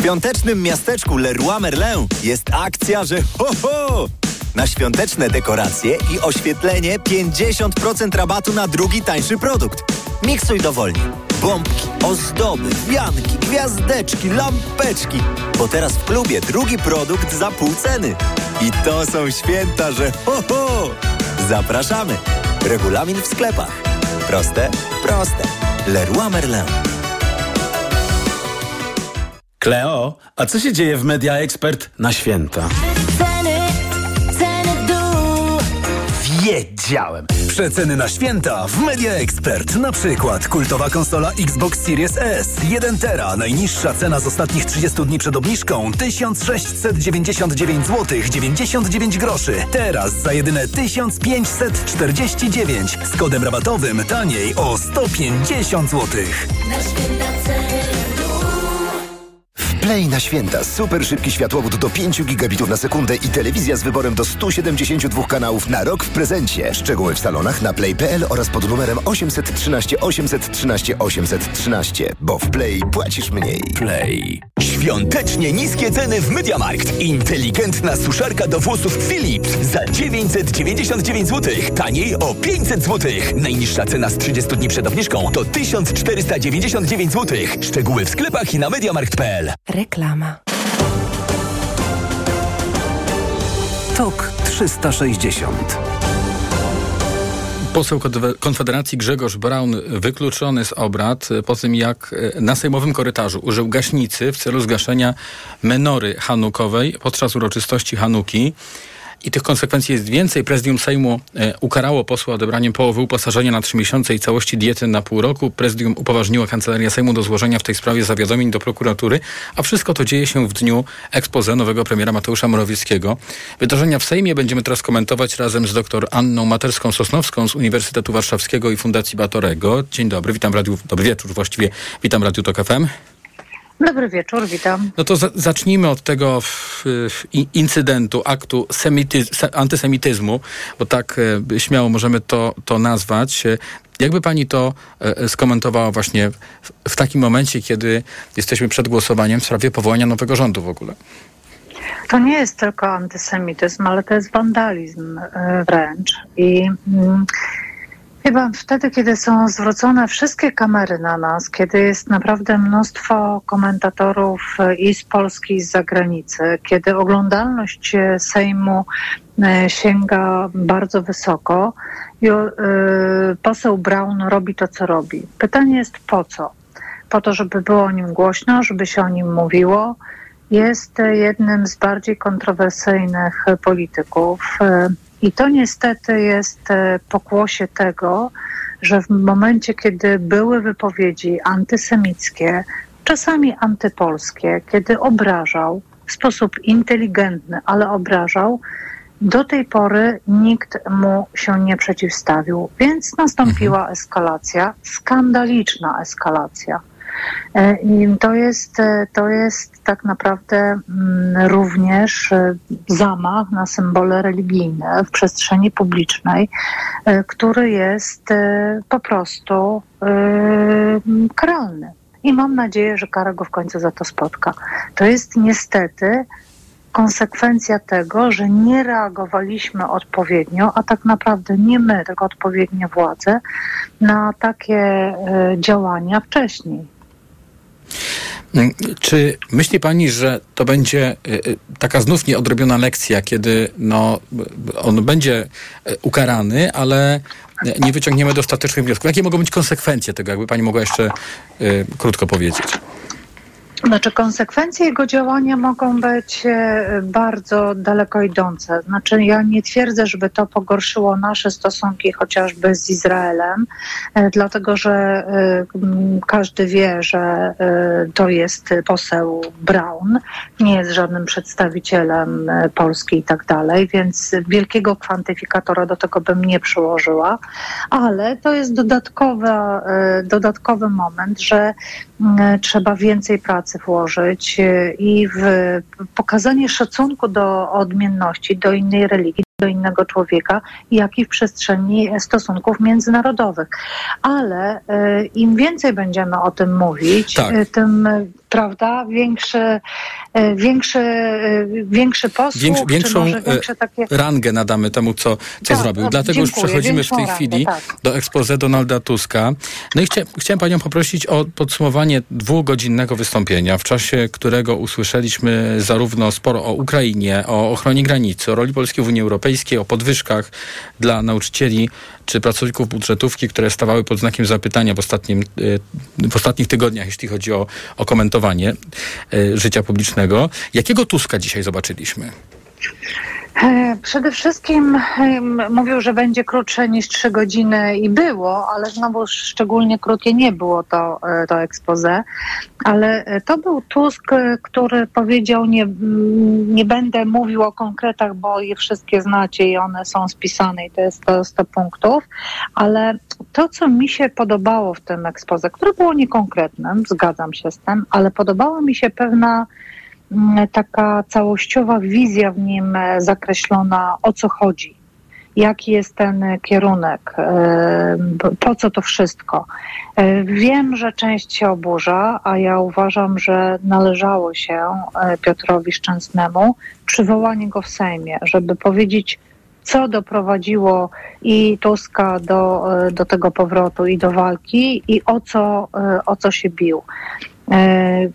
Świątecznym miasteczku Leroy Merlin jest akcja, że ho, ho! Na świąteczne dekoracje i oświetlenie 50% rabatu na drugi tańszy produkt. Miksuj dowolnie. Bombki, ozdoby, wianki, gwiazdeczki, lampeczki. Bo teraz w klubie drugi produkt za pół ceny. I to są święta, że ho, ho! Zapraszamy. Regulamin w sklepach. Proste? Proste. Leroy Merlin. Kleo, a co się dzieje w Media Expert na święta? Wiedziałem! Przeceny na święta w Media Expert. Na przykład kultowa konsola Xbox Series S. 1 tera. Najniższa cena z ostatnich 30 dni przed obniżką 1699 zł 99 groszy. Teraz za jedyne 1549 z kodem rabatowym taniej o 150 zł. Na święta ceny. Play na święta. Super szybki światłowód do 5 gigabitów na sekundę i telewizja z wyborem do 172 kanałów na rok w prezencie. Szczegóły w salonach na play.pl oraz pod numerem 813 813 813. Bo w Play płacisz mniej. Play. Świątecznie niskie ceny w Mediamarkt. Inteligentna suszarka do włosów Philips za 999 zł. Taniej o 500 zł. Najniższa cena z 30 dni przed obniżką to 1499 zł. Szczegóły w sklepach i na mediamarkt.pl. Reklama. TOK 360 Poseł Konfederacji Grzegorz Braun wykluczony z obrad po tym, jak na sejmowym korytarzu użył gaśnicy w celu zgaszenia menory hanukowej podczas uroczystości Hanuki. I tych konsekwencji jest więcej. Prezydium Sejmu e, ukarało posła odebraniem połowy uposażenia na trzy miesiące i całości diety na pół roku. Prezydium upoważniła Kancelaria Sejmu do złożenia w tej sprawie zawiadomień do prokuratury, a wszystko to dzieje się w dniu expose nowego premiera Mateusza Morawieckiego. Wydarzenia w Sejmie będziemy teraz komentować razem z dr Anną Materską-Sosnowską z Uniwersytetu Warszawskiego i Fundacji Batorego. Dzień dobry, witam w radiu, dobry wieczór właściwie, witam Radiu Tok FM. Dobry wieczór, witam. No to za, zacznijmy od tego incydentu, aktu semity, se, antysemityzmu, bo tak e, śmiało możemy to, to nazwać. E, Jakby pani to e, skomentowała właśnie w, w takim momencie, kiedy jesteśmy przed głosowaniem w sprawie powołania nowego rządu w ogóle? To nie jest tylko antysemityzm, ale to jest wandalizm wręcz. I mm, chyba wtedy, kiedy są zwrócone wszystkie kamery na nas, kiedy jest naprawdę mnóstwo komentatorów e, i z Polski, i z zagranicy, kiedy oglądalność e, Sejmu e, sięga bardzo wysoko, poseł Brown robi to, co robi. Pytanie jest po co? Po to, żeby było o nim głośno, żeby się o nim mówiło. Jest jednym z bardziej kontrowersyjnych polityków. I to niestety jest e, pokłosie tego, że w momencie, kiedy były wypowiedzi antysemickie, czasami antypolskie, kiedy obrażał w sposób inteligentny, ale obrażał, do tej pory nikt mu się nie przeciwstawił, więc nastąpiła eskalacja, skandaliczna eskalacja. E, I to jest, e, to jest tak naprawdę mm, również e, zamach na symbole religijne w przestrzeni publicznej, który jest po prostu karalny. I mam nadzieję, że kara go w końcu za to spotka. To jest niestety konsekwencja tego, że nie reagowaliśmy odpowiednio, a tak naprawdę nie my, tylko odpowiednie władze, na takie działania wcześniej. Czy myśli pani, że to będzie y, y, taka znów nieodrobiona lekcja, kiedy no, on będzie y, ukarany, ale nie wyciągniemy dostatecznych wniosków? Jakie mogą być konsekwencje tego, jakby pani mogła jeszcze krótko powiedzieć? Znaczy, konsekwencje jego działania mogą być e, bardzo daleko idące. Znaczy, ja nie twierdzę, żeby to pogorszyło nasze stosunki chociażby z Izraelem, e, dlatego że e, każdy wie, że to jest poseł Brown, nie jest żadnym przedstawicielem Polski i tak dalej, więc wielkiego kwantyfikatora do tego bym nie przyłożyła, ale to jest dodatkowa, e, dodatkowy moment, że trzeba więcej pracy włożyć e, i w pokazanie szacunku do odmienności, do innej religii, do innego człowieka, jak i w przestrzeni stosunków międzynarodowych. Ale e, im więcej będziemy o tym mówić, Tak. e, tym, e, prawda, większy, większy, większy posłuch, Większ, większą większe takie... rangę nadamy temu, co, co Tak, zrobił. no, Dlatego już dziękuję. przechodzimy w tej Większą chwili rangę, tak. do expose Donalda Tuska. No i chcia, chciałem panią poprosić o podsumowanie dwugodzinnego wystąpienia, w czasie którego usłyszeliśmy zarówno sporo o Ukrainie, o ochronie granicy, o roli Polski w Unii Europejskiej, o podwyżkach dla nauczycieli czy pracowników budżetówki, które stawały pod znakiem zapytania w, ostatnim, y, w ostatnich tygodniach, jeśli chodzi o, o komentowanie y, życia publicznego. Jakiego Tuska dzisiaj zobaczyliśmy? E, Przede wszystkim mówił, że będzie krótsze niż trzy godziny i było, ale znowu szczególnie krótkie nie było to, e, to expose. Ale e, to był Tusk, który powiedział, nie, mm, nie będę mówił o konkretach, bo je wszystkie znacie i one są spisane i to jest 100, 100 punktów. Ale to, co mi się podobało w tym expose, które było niekonkretnym, zgadzam się z tym, ale podobała mi się pewna taka całościowa wizja w nim e, zakreślona, o co chodzi. Jaki jest ten e, kierunek? e, Po co to wszystko? E, Wiem, że część się oburza, a ja uważam, że należało się e, Piotrowi Szczęsnemu przywołanie go w Sejmie, żeby powiedzieć, co doprowadziło i Tuska do, e, do tego powrotu i do walki i o co, e, o co się bił. E,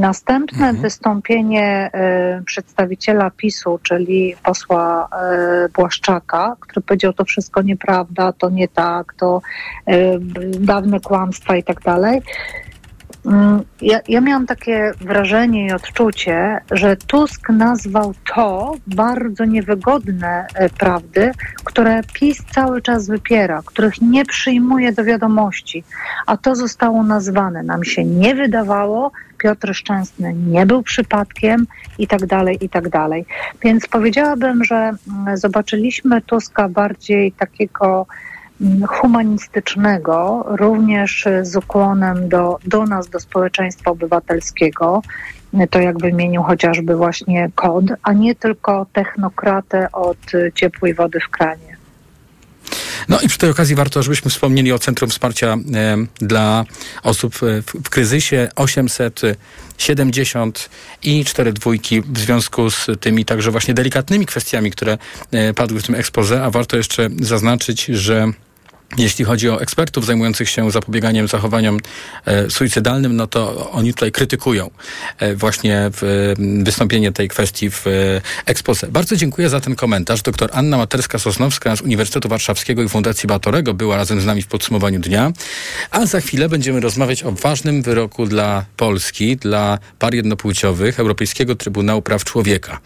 Następne wystąpienie e, przedstawiciela PiSu, czyli posła e, Błaszczaka, który powiedział, to wszystko nieprawda, to nie tak, to dawne kłamstwa i tak dalej. Mm, Ja, ja miałam takie wrażenie i odczucie, że Tusk nazwał to bardzo niewygodne e, prawdy, które PiS cały czas wypiera, których nie przyjmuje do wiadomości, a to zostało nazwane. Nam się nie wydawało, Piotr Szczęsny nie był przypadkiem i tak dalej, i tak dalej. Więc powiedziałabym, że mm, zobaczyliśmy Tuska bardziej takiego humanistycznego, również z ukłonem do, do nas, do społeczeństwa obywatelskiego. To jak wymienił chociażby właśnie kod, a nie tylko technokratę od ciepłej wody w kranie. No i przy tej okazji warto, żebyśmy wspomnieli o Centrum Wsparcia e, dla osób e, w, w kryzysie 870 i 4 dwójki w związku z tymi także właśnie delikatnymi kwestiami, które e, padły w tym ekspoze, a warto jeszcze zaznaczyć, że jeśli chodzi o ekspertów zajmujących się zapobieganiem zachowaniom e, suicydalnym, no to oni tutaj krytykują e, właśnie w, wystąpienie tej kwestii w e, expose. Bardzo dziękuję za ten komentarz. Doktor Anna Materska-Sosnowska z Uniwersytetu Warszawskiego i Fundacji Batorego była razem z nami w podsumowaniu dnia. A za chwilę będziemy rozmawiać o ważnym wyroku dla Polski, dla par jednopłciowych Europejskiego Trybunału Praw Człowieka.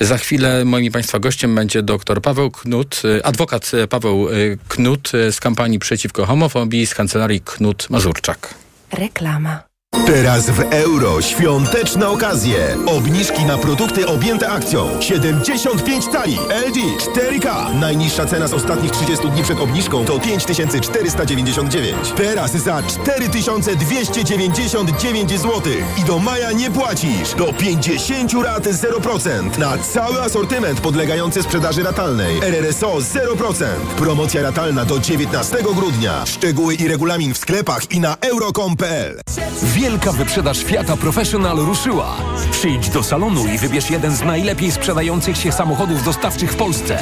Za chwilę moim Państwa gościem będzie dr Paweł Knut, e, adwokat e, Paweł e, Knut z kampanii przeciwko homofobii z kancelarii Knut Mazurczak. Reklama. Teraz w euro świąteczne okazje. Obniżki na produkty objęte akcją. 75 tali. LG 4K. Najniższa cena z ostatnich 30 dni przed obniżką to 5499. Teraz za 4299 zł. I do maja nie płacisz. Do 50 rat 0%. Na cały asortyment podlegający sprzedaży ratalnej. RRSO 0%. Promocja ratalna do 19 grudnia. Szczegóły i regulamin w sklepach i na euro.com.pl. Wielka wyprzedaż Fiata Professional ruszyła. Przyjdź do salonu i wybierz jeden z najlepiej sprzedających się samochodów dostawczych w Polsce.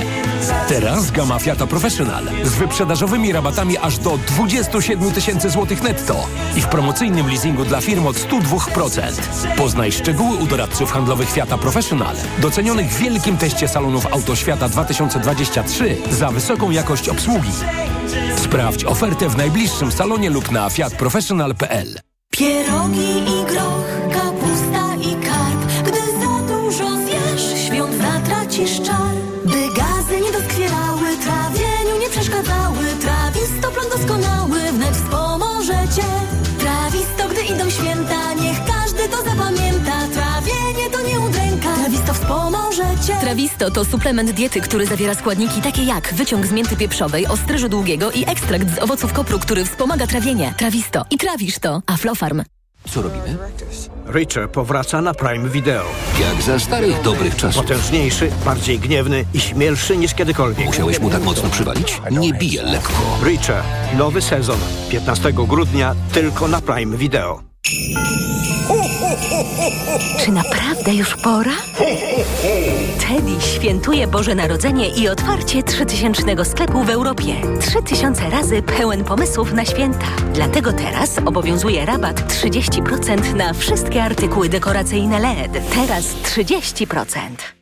Teraz gama Fiata Professional z wyprzedażowymi rabatami aż do 27 tysięcy złotych netto i w promocyjnym leasingu dla firm od 102%. Poznaj szczegóły u doradców handlowych Fiata Professional, docenionych w wielkim teście salonów Autoświata 2023 za wysoką jakość obsługi. Sprawdź ofertę w najbliższym salonie lub na fiatprofessional.pl. Pierogi i groch, kapusta i karp. Gdy za dużo zjesz, świąt zatracisz czar Trawisto to suplement diety, który zawiera składniki takie jak wyciąg z mięty pieprzowej, ostryżu długiego i ekstrakt z owoców kopru, który wspomaga trawienie. Trawisto. I trawisz to. Aflofarm. Co robimy? Reacher powraca na Prime Video. Jak za starych dobrych czasów. Potężniejszy, bardziej gniewny i śmielszy niż kiedykolwiek. Musiałeś mu tak mocno przywalić? Nie bije lekko. Reacher. Nowy sezon. 15 grudnia tylko na Prime Video. Czy naprawdę już pora? Teddy świętuje Boże Narodzenie i otwarcie 3000 sklepu w Europie. 3000 razy pełen pomysłów na święta. Dlatego teraz obowiązuje rabat 30% na wszystkie artykuły dekoracyjne LED. Teraz 30%.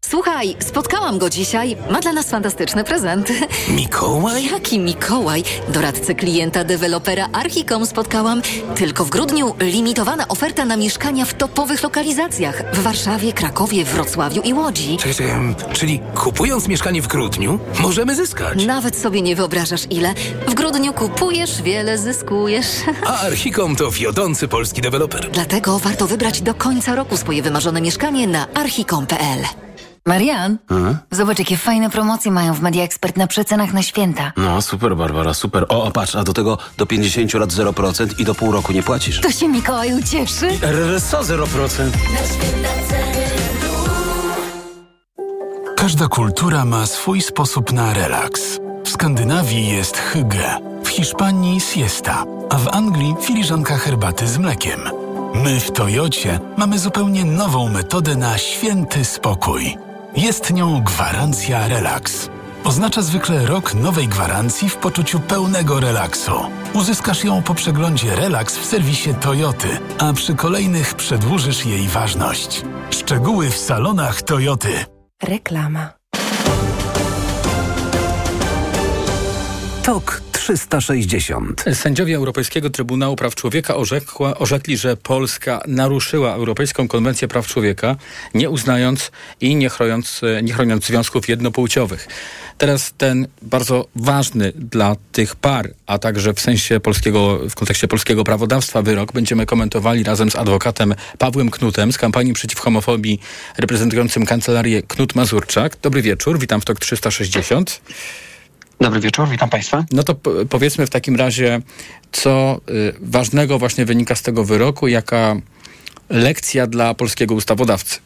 Słuchaj, spotkałam go dzisiaj. Ma dla nas fantastyczny prezent. Mikołaj? Jaki Mikołaj? Doradcę klienta dewelopera Archicom spotkałam. Tylko w grudniu limitowana oferta na mieszkania w topowych lokalizacjach. W Warszawie, Krakowie, Wrocławiu i Łodzi. Czyli kupując mieszkanie w grudniu, możemy zyskać. Nawet sobie nie wyobrażasz ile. W grudniu kupujesz, wiele zyskujesz. A Archicom to wiodący polski deweloper. Dlatego warto wybrać do końca roku swoje wymarzone mieszkanie na archicom.pl. Marian, zobacz jakie fajne promocje mają w Media Expert na przecenach na święta. No, super, Barbara, super. O, a patrz, a do tego do 50 lat 0% i do pół roku nie płacisz. To się Mikołaj ucieszy. RRSO 0%. Każda kultura ma swój sposób na relaks. W Skandynawii jest hygge, w Hiszpanii siesta, a w Anglii filiżanka herbaty z mlekiem. My w Toyocie mamy zupełnie nową metodę na święty spokój. Jest nią gwarancja relaks. Oznacza zwykle rok nowej gwarancji w poczuciu pełnego relaksu. Uzyskasz ją po przeglądzie Relax w serwisie Toyoty, a przy kolejnych przedłużysz jej ważność. Szczegóły w salonach Toyoty. Reklama. TOK 360. Sędziowie Europejskiego Trybunału Praw Człowieka orzekła, orzekli, że Polska naruszyła Europejską Konwencję Praw Człowieka, nie uznając i nie chroniąc, nie chroniąc związków jednopłciowych. Teraz ten bardzo ważny dla tych par, a także w sensie polskiego, w kontekście polskiego prawodawstwa wyrok będziemy komentowali razem z adwokatem Pawłem Knutem z kampanii przeciw homofobii reprezentującym kancelarię Knut Mazurczak. Dobry wieczór, witam w TOK 360. Dobry wieczór, witam Państwa. No to powiedzmy w takim razie, co y, ważnego właśnie wynika z tego wyroku, jaka lekcja dla polskiego ustawodawcy.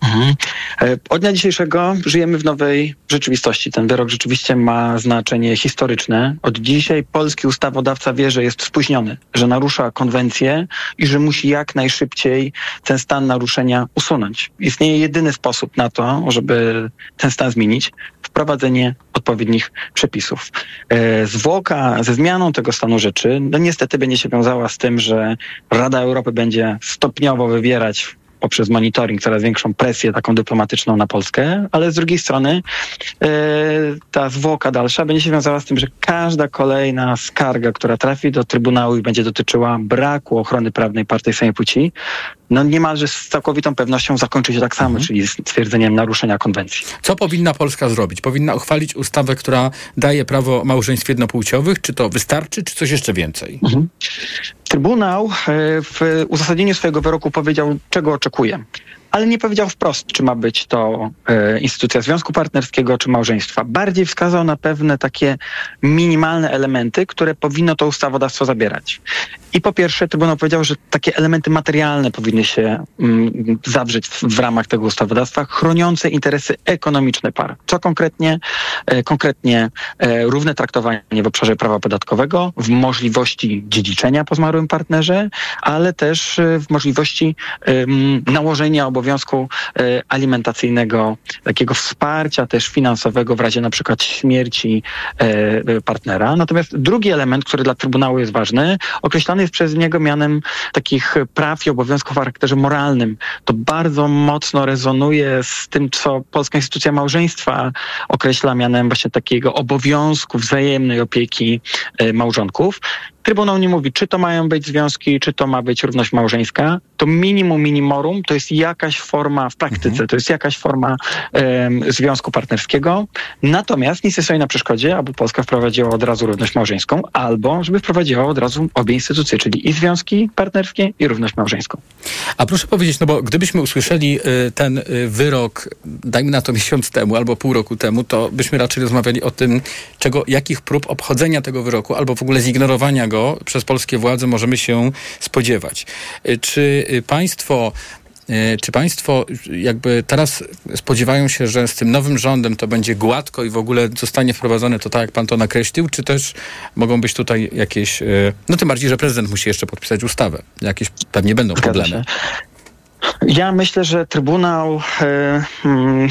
Mhm. E, od dnia dzisiejszego żyjemy w nowej rzeczywistości. Ten wyrok rzeczywiście ma znaczenie historyczne. Od dzisiaj polski ustawodawca wie, że jest spóźniony, że narusza konwencję i że musi jak najszybciej ten stan naruszenia usunąć. Istnieje jedyny sposób na to, żeby ten stan zmienić wprowadzenie odpowiednich przepisów. E, zwłoka ze zmianą tego stanu rzeczy, no niestety będzie się wiązała z tym, że Rada Europy będzie stopniowo wywierać poprzez monitoring coraz większą presję taką dyplomatyczną na Polskę, ale z drugiej strony e, ta zwłoka dalsza będzie się wiązała z tym, że każda kolejna skarga, która trafi do Trybunału i będzie dotyczyła braku ochrony prawnej partii samej płci, no niemalże z całkowitą pewnością zakończy się tak samo, mhm. czyli stwierdzeniem naruszenia konwencji. Co powinna Polska zrobić? Powinna uchwalić ustawę, która daje prawo małżeństw jednopłciowych? Czy to wystarczy, czy coś jeszcze więcej? Mhm. Trybunał e, w uzasadnieniu swojego wyroku powiedział, czego oczekuje ale nie powiedział wprost, czy ma być to e, instytucja związku partnerskiego, czy małżeństwa. Bardziej wskazał na pewne takie minimalne elementy, które powinno to ustawodawstwo zabierać. I po pierwsze, Trybunał powiedział, że takie elementy materialne powinny się mm, zawrzeć w, w, ramach tego ustawodawstwa, chroniące interesy ekonomiczne par. Co konkretnie? E, konkretnie e, równe traktowanie w obszarze prawa podatkowego, w możliwości dziedziczenia po zmarłym partnerze, ale też e, w możliwości nałożenia obowiązku e, alimentacyjnego, takiego wsparcia też finansowego w razie na przykład śmierci e, partnera. Natomiast drugi element, który dla Trybunału jest ważny, określany jest przez niego mianem takich praw i obowiązków o charakterze moralnym. To bardzo mocno rezonuje z tym, co Polska Instytucja Małżeństwa określa mianem właśnie takiego obowiązku wzajemnej opieki e, małżonków. Trybunał nie mówi, czy to mają być związki, czy to ma być równość małżeńska. To minimum minimorum to jest jakaś forma w praktyce, mhm. to jest jakaś forma um, związku partnerskiego. Natomiast nic nie stoi na przeszkodzie, aby Polska wprowadziła od razu równość małżeńską, albo żeby wprowadziła od razu obie instytucje, czyli i związki partnerskie, i równość małżeńską. A proszę powiedzieć, no bo gdybyśmy usłyszeli y, ten y, wyrok, dajmy na to miesiąc temu albo pół roku temu, to byśmy raczej rozmawiali o tym, czego, jakich prób obchodzenia tego wyroku albo w ogóle zignorowania go przez polskie władze możemy się spodziewać. Y, czy y, państwo y, czy państwo jakby teraz spodziewają się, że z tym nowym rządem to będzie gładko i w ogóle zostanie wprowadzone to tak, jak pan to nakreślił, czy też mogą być tutaj jakieś, no tym bardziej, że prezydent musi jeszcze podpisać ustawę. Jakieś pewnie będą problemy. Ja myślę, że Trybunał e, mm,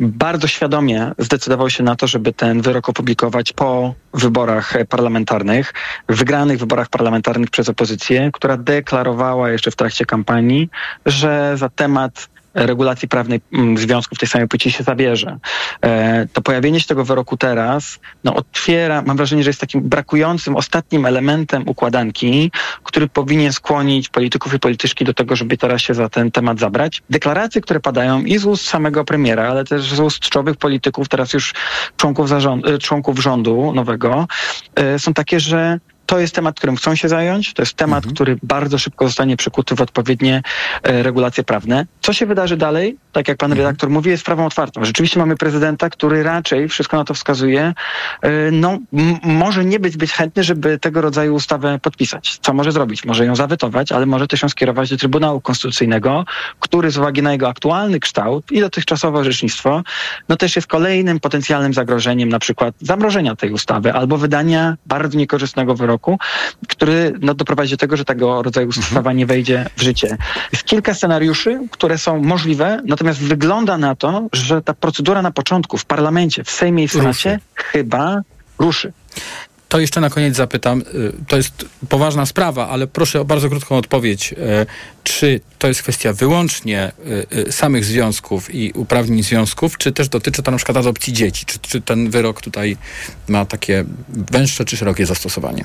bardzo świadomie zdecydował się na to, żeby ten wyrok opublikować po wyborach parlamentarnych, wygranych wyborach parlamentarnych przez opozycję, która deklarowała jeszcze w trakcie kampanii, że za temat regulacji prawnej mm, związków tej samej płci się zabierze. E, to pojawienie się tego wyroku teraz no, otwiera, mam wrażenie, że jest takim brakującym ostatnim elementem układanki, który powinien skłonić polityków i polityczki do tego, żeby teraz się za ten temat zabrać. Deklaracje, które padają i z ust samego premiera, ale też z ust czołowych polityków, teraz już członków, zarząd, e, członków rządu nowego, e, są takie, że to jest temat, którym chcą się zająć. To jest temat, mhm. który bardzo szybko zostanie przekuty w odpowiednie e, regulacje prawne. Co się wydarzy dalej? Tak jak pan mhm. redaktor mówi, jest sprawą otwartą. Rzeczywiście mamy prezydenta, który raczej, wszystko na to wskazuje, e, no, może nie być być chętny, żeby tego rodzaju ustawę podpisać. Co może zrobić? Może ją zawetować, ale może też ją skierować do Trybunału Konstytucyjnego, który z uwagi na jego aktualny kształt i dotychczasowe orzecznictwo, no też jest kolejnym potencjalnym zagrożeniem, na przykład zamrożenia tej ustawy albo wydania bardzo niekorzystnego wyroku roku, który no, doprowadzi do tego, że tego rodzaju ustawa mhm. nie wejdzie w życie. Jest kilka scenariuszy, które są możliwe, natomiast wygląda na to, że ta procedura na początku w parlamencie, w Sejmie i w Senacie ruszy. chyba ruszy. to jeszcze na koniec zapytam. Y, to jest poważna sprawa, ale proszę o bardzo krótką odpowiedź. Y, czy to jest kwestia wyłącznie y, samych związków i uprawnień związków, czy też dotyczy to na przykład adopcji dzieci? Czy, czy ten wyrok tutaj ma takie węższe czy szerokie zastosowanie?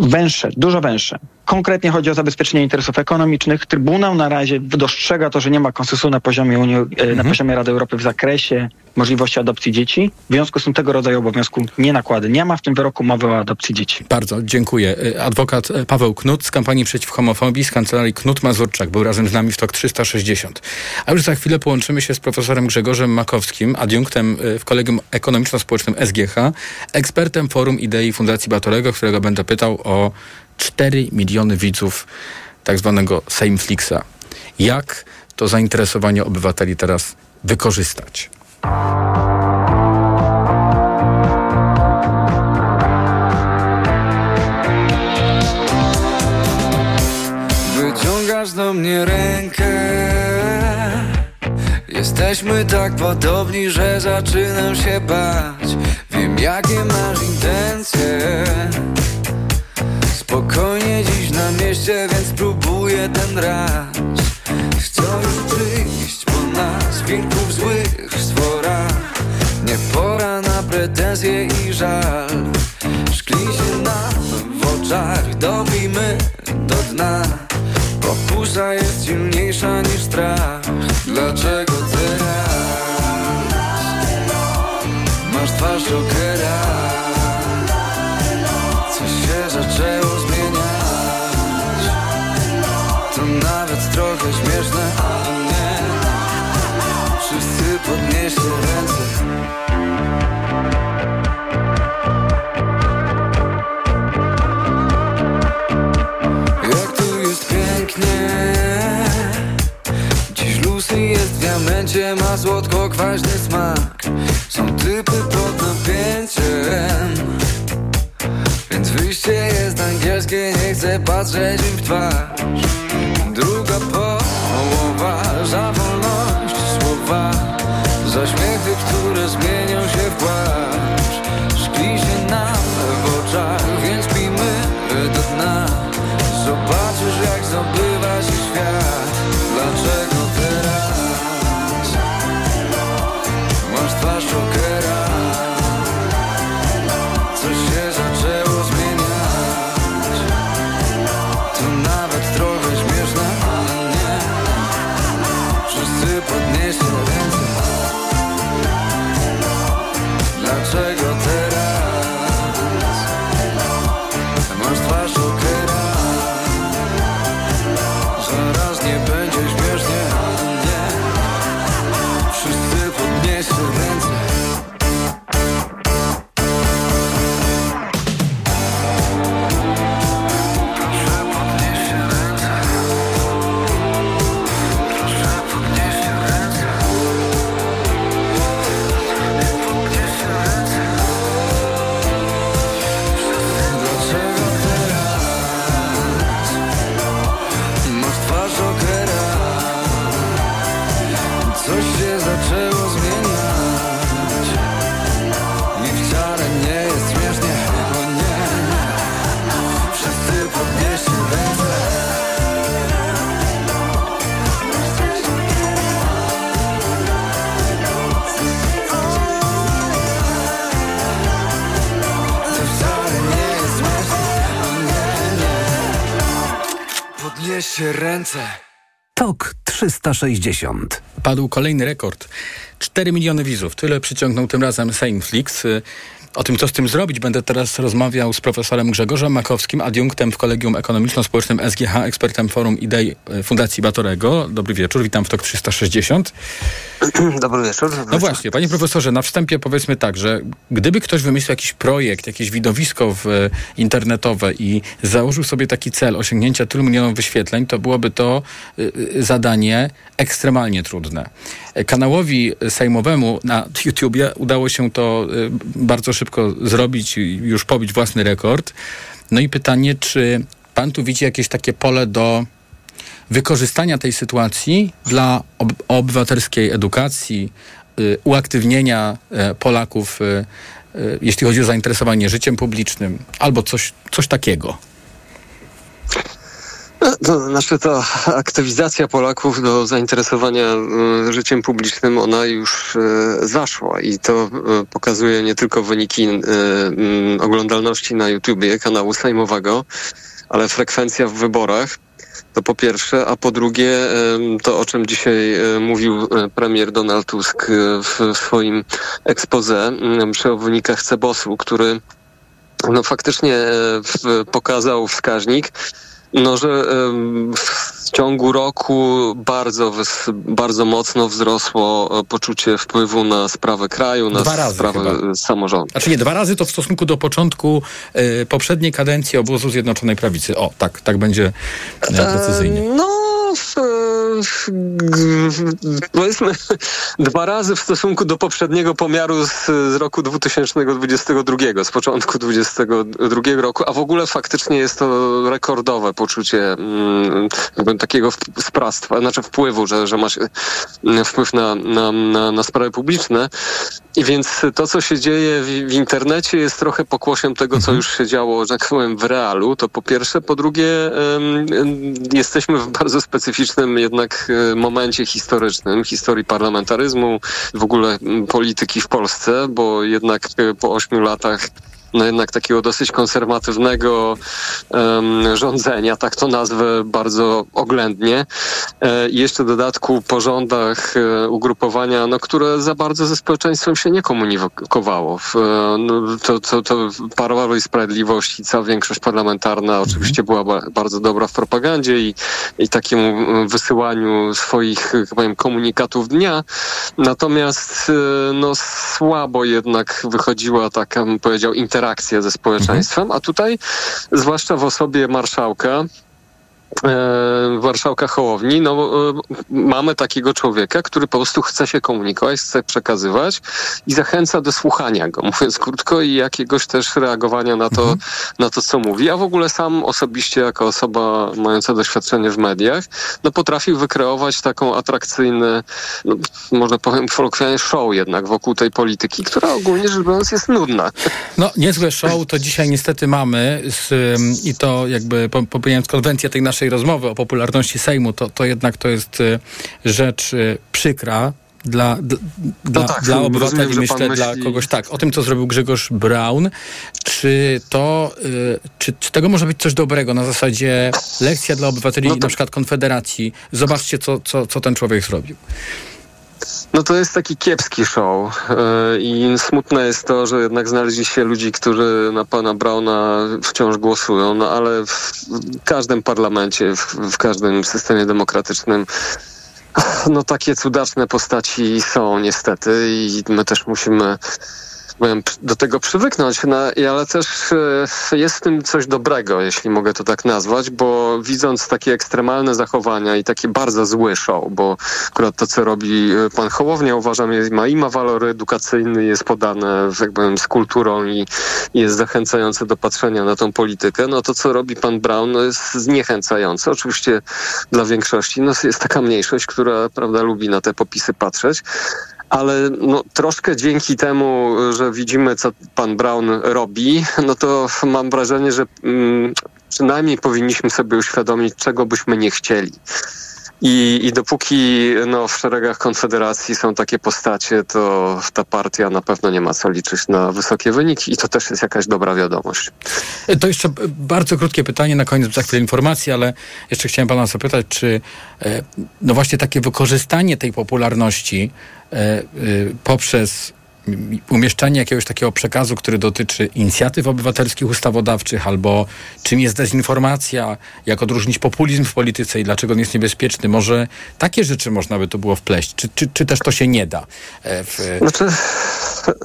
Węższe, dużo węższe. Konkretnie chodzi o zabezpieczenie interesów ekonomicznych. Trybunał na razie dostrzega to, że nie ma konsensusu na poziomie, Unii, mhm. na poziomie Rady Europy w zakresie możliwości adopcji dzieci. W związku z tym tego rodzaju obowiązku nie nakłady. Nie ma w tym wyroku mowy o adopcji dzieci. Bardzo dziękuję. E, adwokat e, Paweł Knut z kampanii przeciw homofobii z kancelarii Knut Mazurczak był razem z nami w TOK 360. A już za chwilę połączymy się z profesorem Grzegorzem Makowskim, adiunktem w Kolegium Ekonomiczno-Społecznym SGH, ekspertem Forum Idei Fundacji Batorego, którego będę pytał o 4 miliony widzów tak zwanego Seimflixa. Jak to zainteresowanie obywateli teraz wykorzystać? Wyciągasz do mnie rękę Jesteśmy tak podobni, że zaczynam się bać Wiem jakie masz intencje Spokojnie dziś na mieście, więc spróbuję ten raz Chcą już przyjść po nas, wilków złych stwora Nie pora na pretensje i żal. Szkli się nam w oczach, dobijmy do dna. Pokusa jest silniejsza niż strach. Dlaczego teraz Masz twarz jokera trochę śmieszne, Wszyscy podnieście ręce. Jak tu jest pięknie Dziś Lucy jest w diamencie Ma słodko-kwaśny smak. Są typy pod napięciem Więc wyjście jest angielskie Nie chcę patrzeć im w twarz połowa Za wolność słowa Za śmiechy, które zmienią się w płacz Podnieście ręce TOK 360. Padł kolejny rekord. 4 miliony widzów. Tyle przyciągnął tym razem Seinflix. O tym, co z tym zrobić, będę teraz rozmawiał z profesorem Grzegorzem Makowskim, adiunktem w Kolegium Ekonomiczno-Społecznym SGH, ekspertem Forum Idei e, Fundacji Batorego. Dobry wieczór, witam w TOK 360. Dobry wieczór. Dobry No właśnie, panie profesorze, na wstępie powiedzmy tak, że gdyby ktoś wymyślił jakiś projekt, jakieś widowisko w, e, internetowe i założył sobie taki cel osiągnięcia tylu milionów wyświetleń, to byłoby to y, zadanie ekstremalnie trudne. Kanałowi sejmowemu na YouTubie udało się to y, bardzo szybko zrobić i już pobić własny rekord. No i pytanie, czy pan tu widzi jakieś takie pole do wykorzystania tej sytuacji dla ob- obywatelskiej edukacji, y, uaktywnienia e, Polaków y, jeśli chodzi o zainteresowanie życiem publicznym, albo coś, coś takiego. No, to znaczy ta aktywizacja Polaków do zainteresowania y, życiem publicznym, ona już y, zaszła i to y, pokazuje nie tylko wyniki y, oglądalności na YouTubie kanału sejmowego, ale frekwencja w wyborach. To po pierwsze, a po drugie to, o czym dzisiaj mówił premier Donald Tusk w swoim expose przy wynikach Cebosu, który no faktycznie pokazał wskaźnik, no, że w ciągu roku bardzo, bardzo mocno wzrosło e, poczucie wpływu na sprawę kraju, na sprawę chyba. samorządu. Znaczy nie, dwa razy to w stosunku do początku y, poprzedniej kadencji obozu Zjednoczonej Prawicy. O, tak, tak będzie e, precyzyjnie. E, no, powiedzmy dwa razy w stosunku do poprzedniego pomiaru z, z roku 2022, z początku 2022 roku, a w ogóle faktycznie jest to rekordowe poczucie mm, takiego sprawstwa, znaczy wpływu, że, że masz mm, wpływ na, na, na, na sprawy publiczne. I więc to, co się dzieje w, w internecie jest trochę pokłosiem tego, co mhm. już się działo, że tak powiem, w realu. To po pierwsze. Po drugie, jesteśmy w bardzo specyficznym jednak e, momencie historycznym, historii parlamentaryzmu, w ogóle polityki w Polsce, bo jednak e, po ośmiu latach no jednak takiego dosyć konserwatywnego um, rządzenia, tak to nazwę bardzo oględnie. E, I jeszcze w dodatku po rządach e, ugrupowania, no, które za bardzo ze społeczeństwem się nie komunikowało. W, e, no, to, to, to Prawo i Sprawiedliwość i cała większość parlamentarna oczywiście była ba bardzo dobra w propagandzie i, i takiemu wysyłaniu swoich, powiem, komunikatów dnia. Natomiast e, no, słabo jednak wychodziła taka, bym powiedział, interakcja interakcję ze społeczeństwem, a tutaj, zwłaszcza w osobie marszałka, marszałka Hołowni, no e, mamy takiego człowieka, który po prostu chce się komunikować, chce przekazywać i zachęca do słuchania go, mówiąc krótko, i jakiegoś też reagowania na to, mhm. na to co mówi. A w ogóle sam osobiście, jako osoba mająca doświadczenie w mediach, no potrafił wykreować taką atrakcyjny, no, można powiem kolokwialnie show jednak wokół tej polityki, która ogólnie rzecz biorąc jest nudna. No niezłe show to dzisiaj niestety mamy z, i to jakby popijając konwencję tej naszej naszej rozmowy o popularności Sejmu, to, to jednak to jest y, rzecz y, przykra, dla, dla, no tak, dla obywateli, rozumiem, myślę, myśli... dla kogoś tak. O tym, co zrobił Grzegorz Braun, czy to, y, czy, czy, tego może być coś dobrego na zasadzie lekcja dla obywateli, no to... na przykład Konfederacji. Zobaczcie, co, co, co ten człowiek zrobił. No to jest taki kiepski show e, i smutne jest to, że jednak znaleźli się ludzi, którzy na pana Brauna wciąż głosują, no ale w każdym parlamencie, w, w każdym systemie demokratycznym no takie cudaczne postaci są niestety i my też musimy do tego przywyknąć, no, ale też e, jest w tym coś dobrego, jeśli mogę to tak nazwać, bo widząc takie ekstremalne zachowania i taki bardzo zły show, bo akurat to, co robi e, pan Hołownia, uważam, jest, ma i ma walor edukacyjny, jest podane jakby z kulturą i jest zachęcające do patrzenia na tą politykę, no to, co robi pan Brown, no jest zniechęcające. Oczywiście dla większości no, jest taka mniejszość, która prawda, lubi na te popisy patrzeć, ale no, troszkę dzięki temu, że widzimy, co pan Brown robi, no to mam wrażenie, że mm, przynajmniej powinniśmy sobie uświadomić, czego byśmy nie chcieli. I, I dopóki no, w szeregach Konfederacji są takie postacie, to ta partia na pewno nie ma co liczyć na wysokie wyniki i to też jest jakaś dobra wiadomość. To jeszcze bardzo krótkie pytanie na koniec, za chwilę informacji, ale jeszcze chciałem pana zapytać, czy e, no właśnie takie wykorzystanie tej popularności e, e, poprzez umieszczanie jakiegoś takiego przekazu, który dotyczy inicjatyw obywatelskich, ustawodawczych, albo czym jest dezinformacja, jak odróżnić populizm w polityce i dlaczego on jest niebezpieczny. Może takie rzeczy można by to było wpleść, czy, czy, czy też to się nie da? E, w... Znaczy,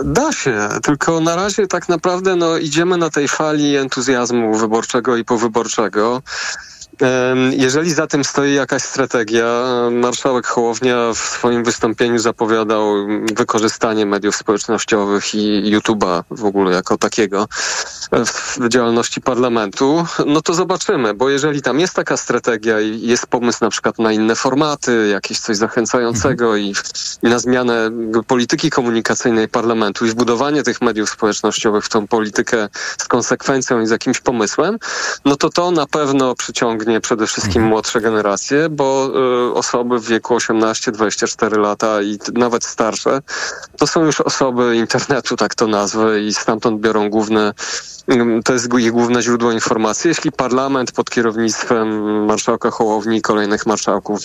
da się, tylko na razie tak naprawdę no, idziemy na tej fali entuzjazmu wyborczego i powyborczego. Jeżeli za tym stoi jakaś strategia, marszałek Hołownia w swoim wystąpieniu zapowiadał wykorzystanie mediów społecznościowych i YouTube'a w ogóle jako takiego w działalności parlamentu, no to zobaczymy, bo jeżeli tam jest taka strategia i jest pomysł na przykład na inne formaty, jakieś coś zachęcającego i, i na zmianę polityki komunikacyjnej parlamentu i wbudowanie tych mediów społecznościowych w tą politykę z konsekwencją i z jakimś pomysłem, no to to na pewno przyciągnie przede wszystkim Mhm. młodsze generacje, bo y, osoby w wieku 18-24 lata i nawet starsze, to są już osoby internetu, tak to nazwę, i stamtąd biorą główne, ym, to jest ich główne źródło informacji. Jeśli parlament pod kierownictwem marszałka Hołowni i kolejnych marszałków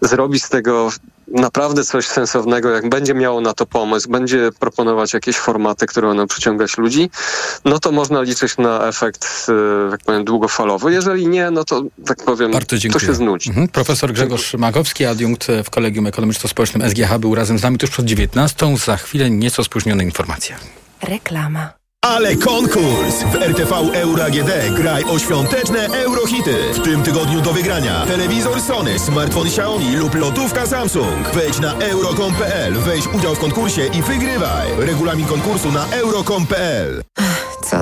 zrobi z tego naprawdę coś sensownego, jak będzie miało na to pomysł, będzie proponować jakieś formaty, które będą przyciągać ludzi, no to można liczyć na efekt, jak powiem, długofalowy. Jeżeli nie, no to, tak powiem, Bardzo to dziękuję. się znudzi. Mhm. Profesor Grzegorz Magowski, adiunkt w Kolegium Ekonomiczno-Społecznym SGH był razem z nami tuż przed 19. Za chwilę nieco spóźnione informacje. Reklama. Ale konkurs! W RTV Euro AGD graj o świąteczne eurohity. W tym tygodniu do wygrania telewizor Sony, smartfon Xiaomi lub lotówka Samsung. Wejdź na euro.com.pl, weź udział w konkursie i wygrywaj. Regulamin konkursu na euro.com.pl.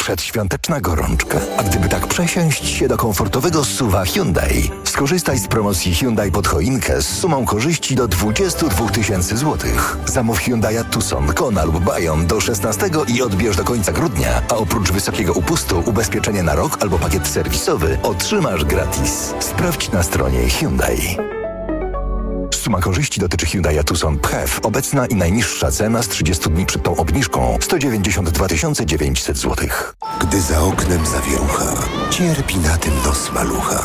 Przedświąteczna gorączka. A gdyby tak przesiąść się do komfortowego suwa Hyundai, skorzystaj z promocji Hyundai pod choinkę z sumą korzyści do 22 tysięcy złotych. Zamów Hyundai Tucson, Kona lub Bayon do 16 i odbierz do końca grudnia, a oprócz wysokiego upustu ubezpieczenie na rok albo pakiet serwisowy otrzymasz gratis. Sprawdź na stronie Hyundai. Suma korzyści dotyczy Hyundai Tucson PHEV. Obecna i najniższa cena z 30 dni przed tą obniżką 192 900 zł. Gdy za oknem zawierucha, cierpi na tym nos malucha.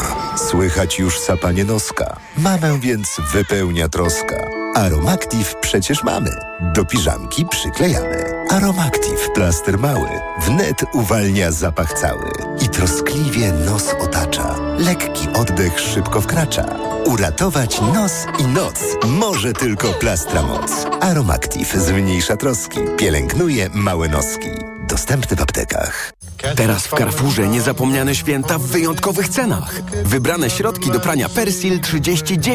Słychać już sapanie noska. Mamę więc wypełnia troska. Aromactive przecież mamy. Do piżamki przyklejamy. Aromactive plaster mały. Wnet uwalnia zapach cały. I troskliwie nos otacza. Lekki oddech szybko wkracza. Uratować nos i noc może tylko plastra moc. Aromactive zmniejsza troski. Pielęgnuje małe noski. Dostępny w aptekach. Teraz w Carrefourze niezapomniane święta w wyjątkowych cenach. Wybrane środki do prania Persil 39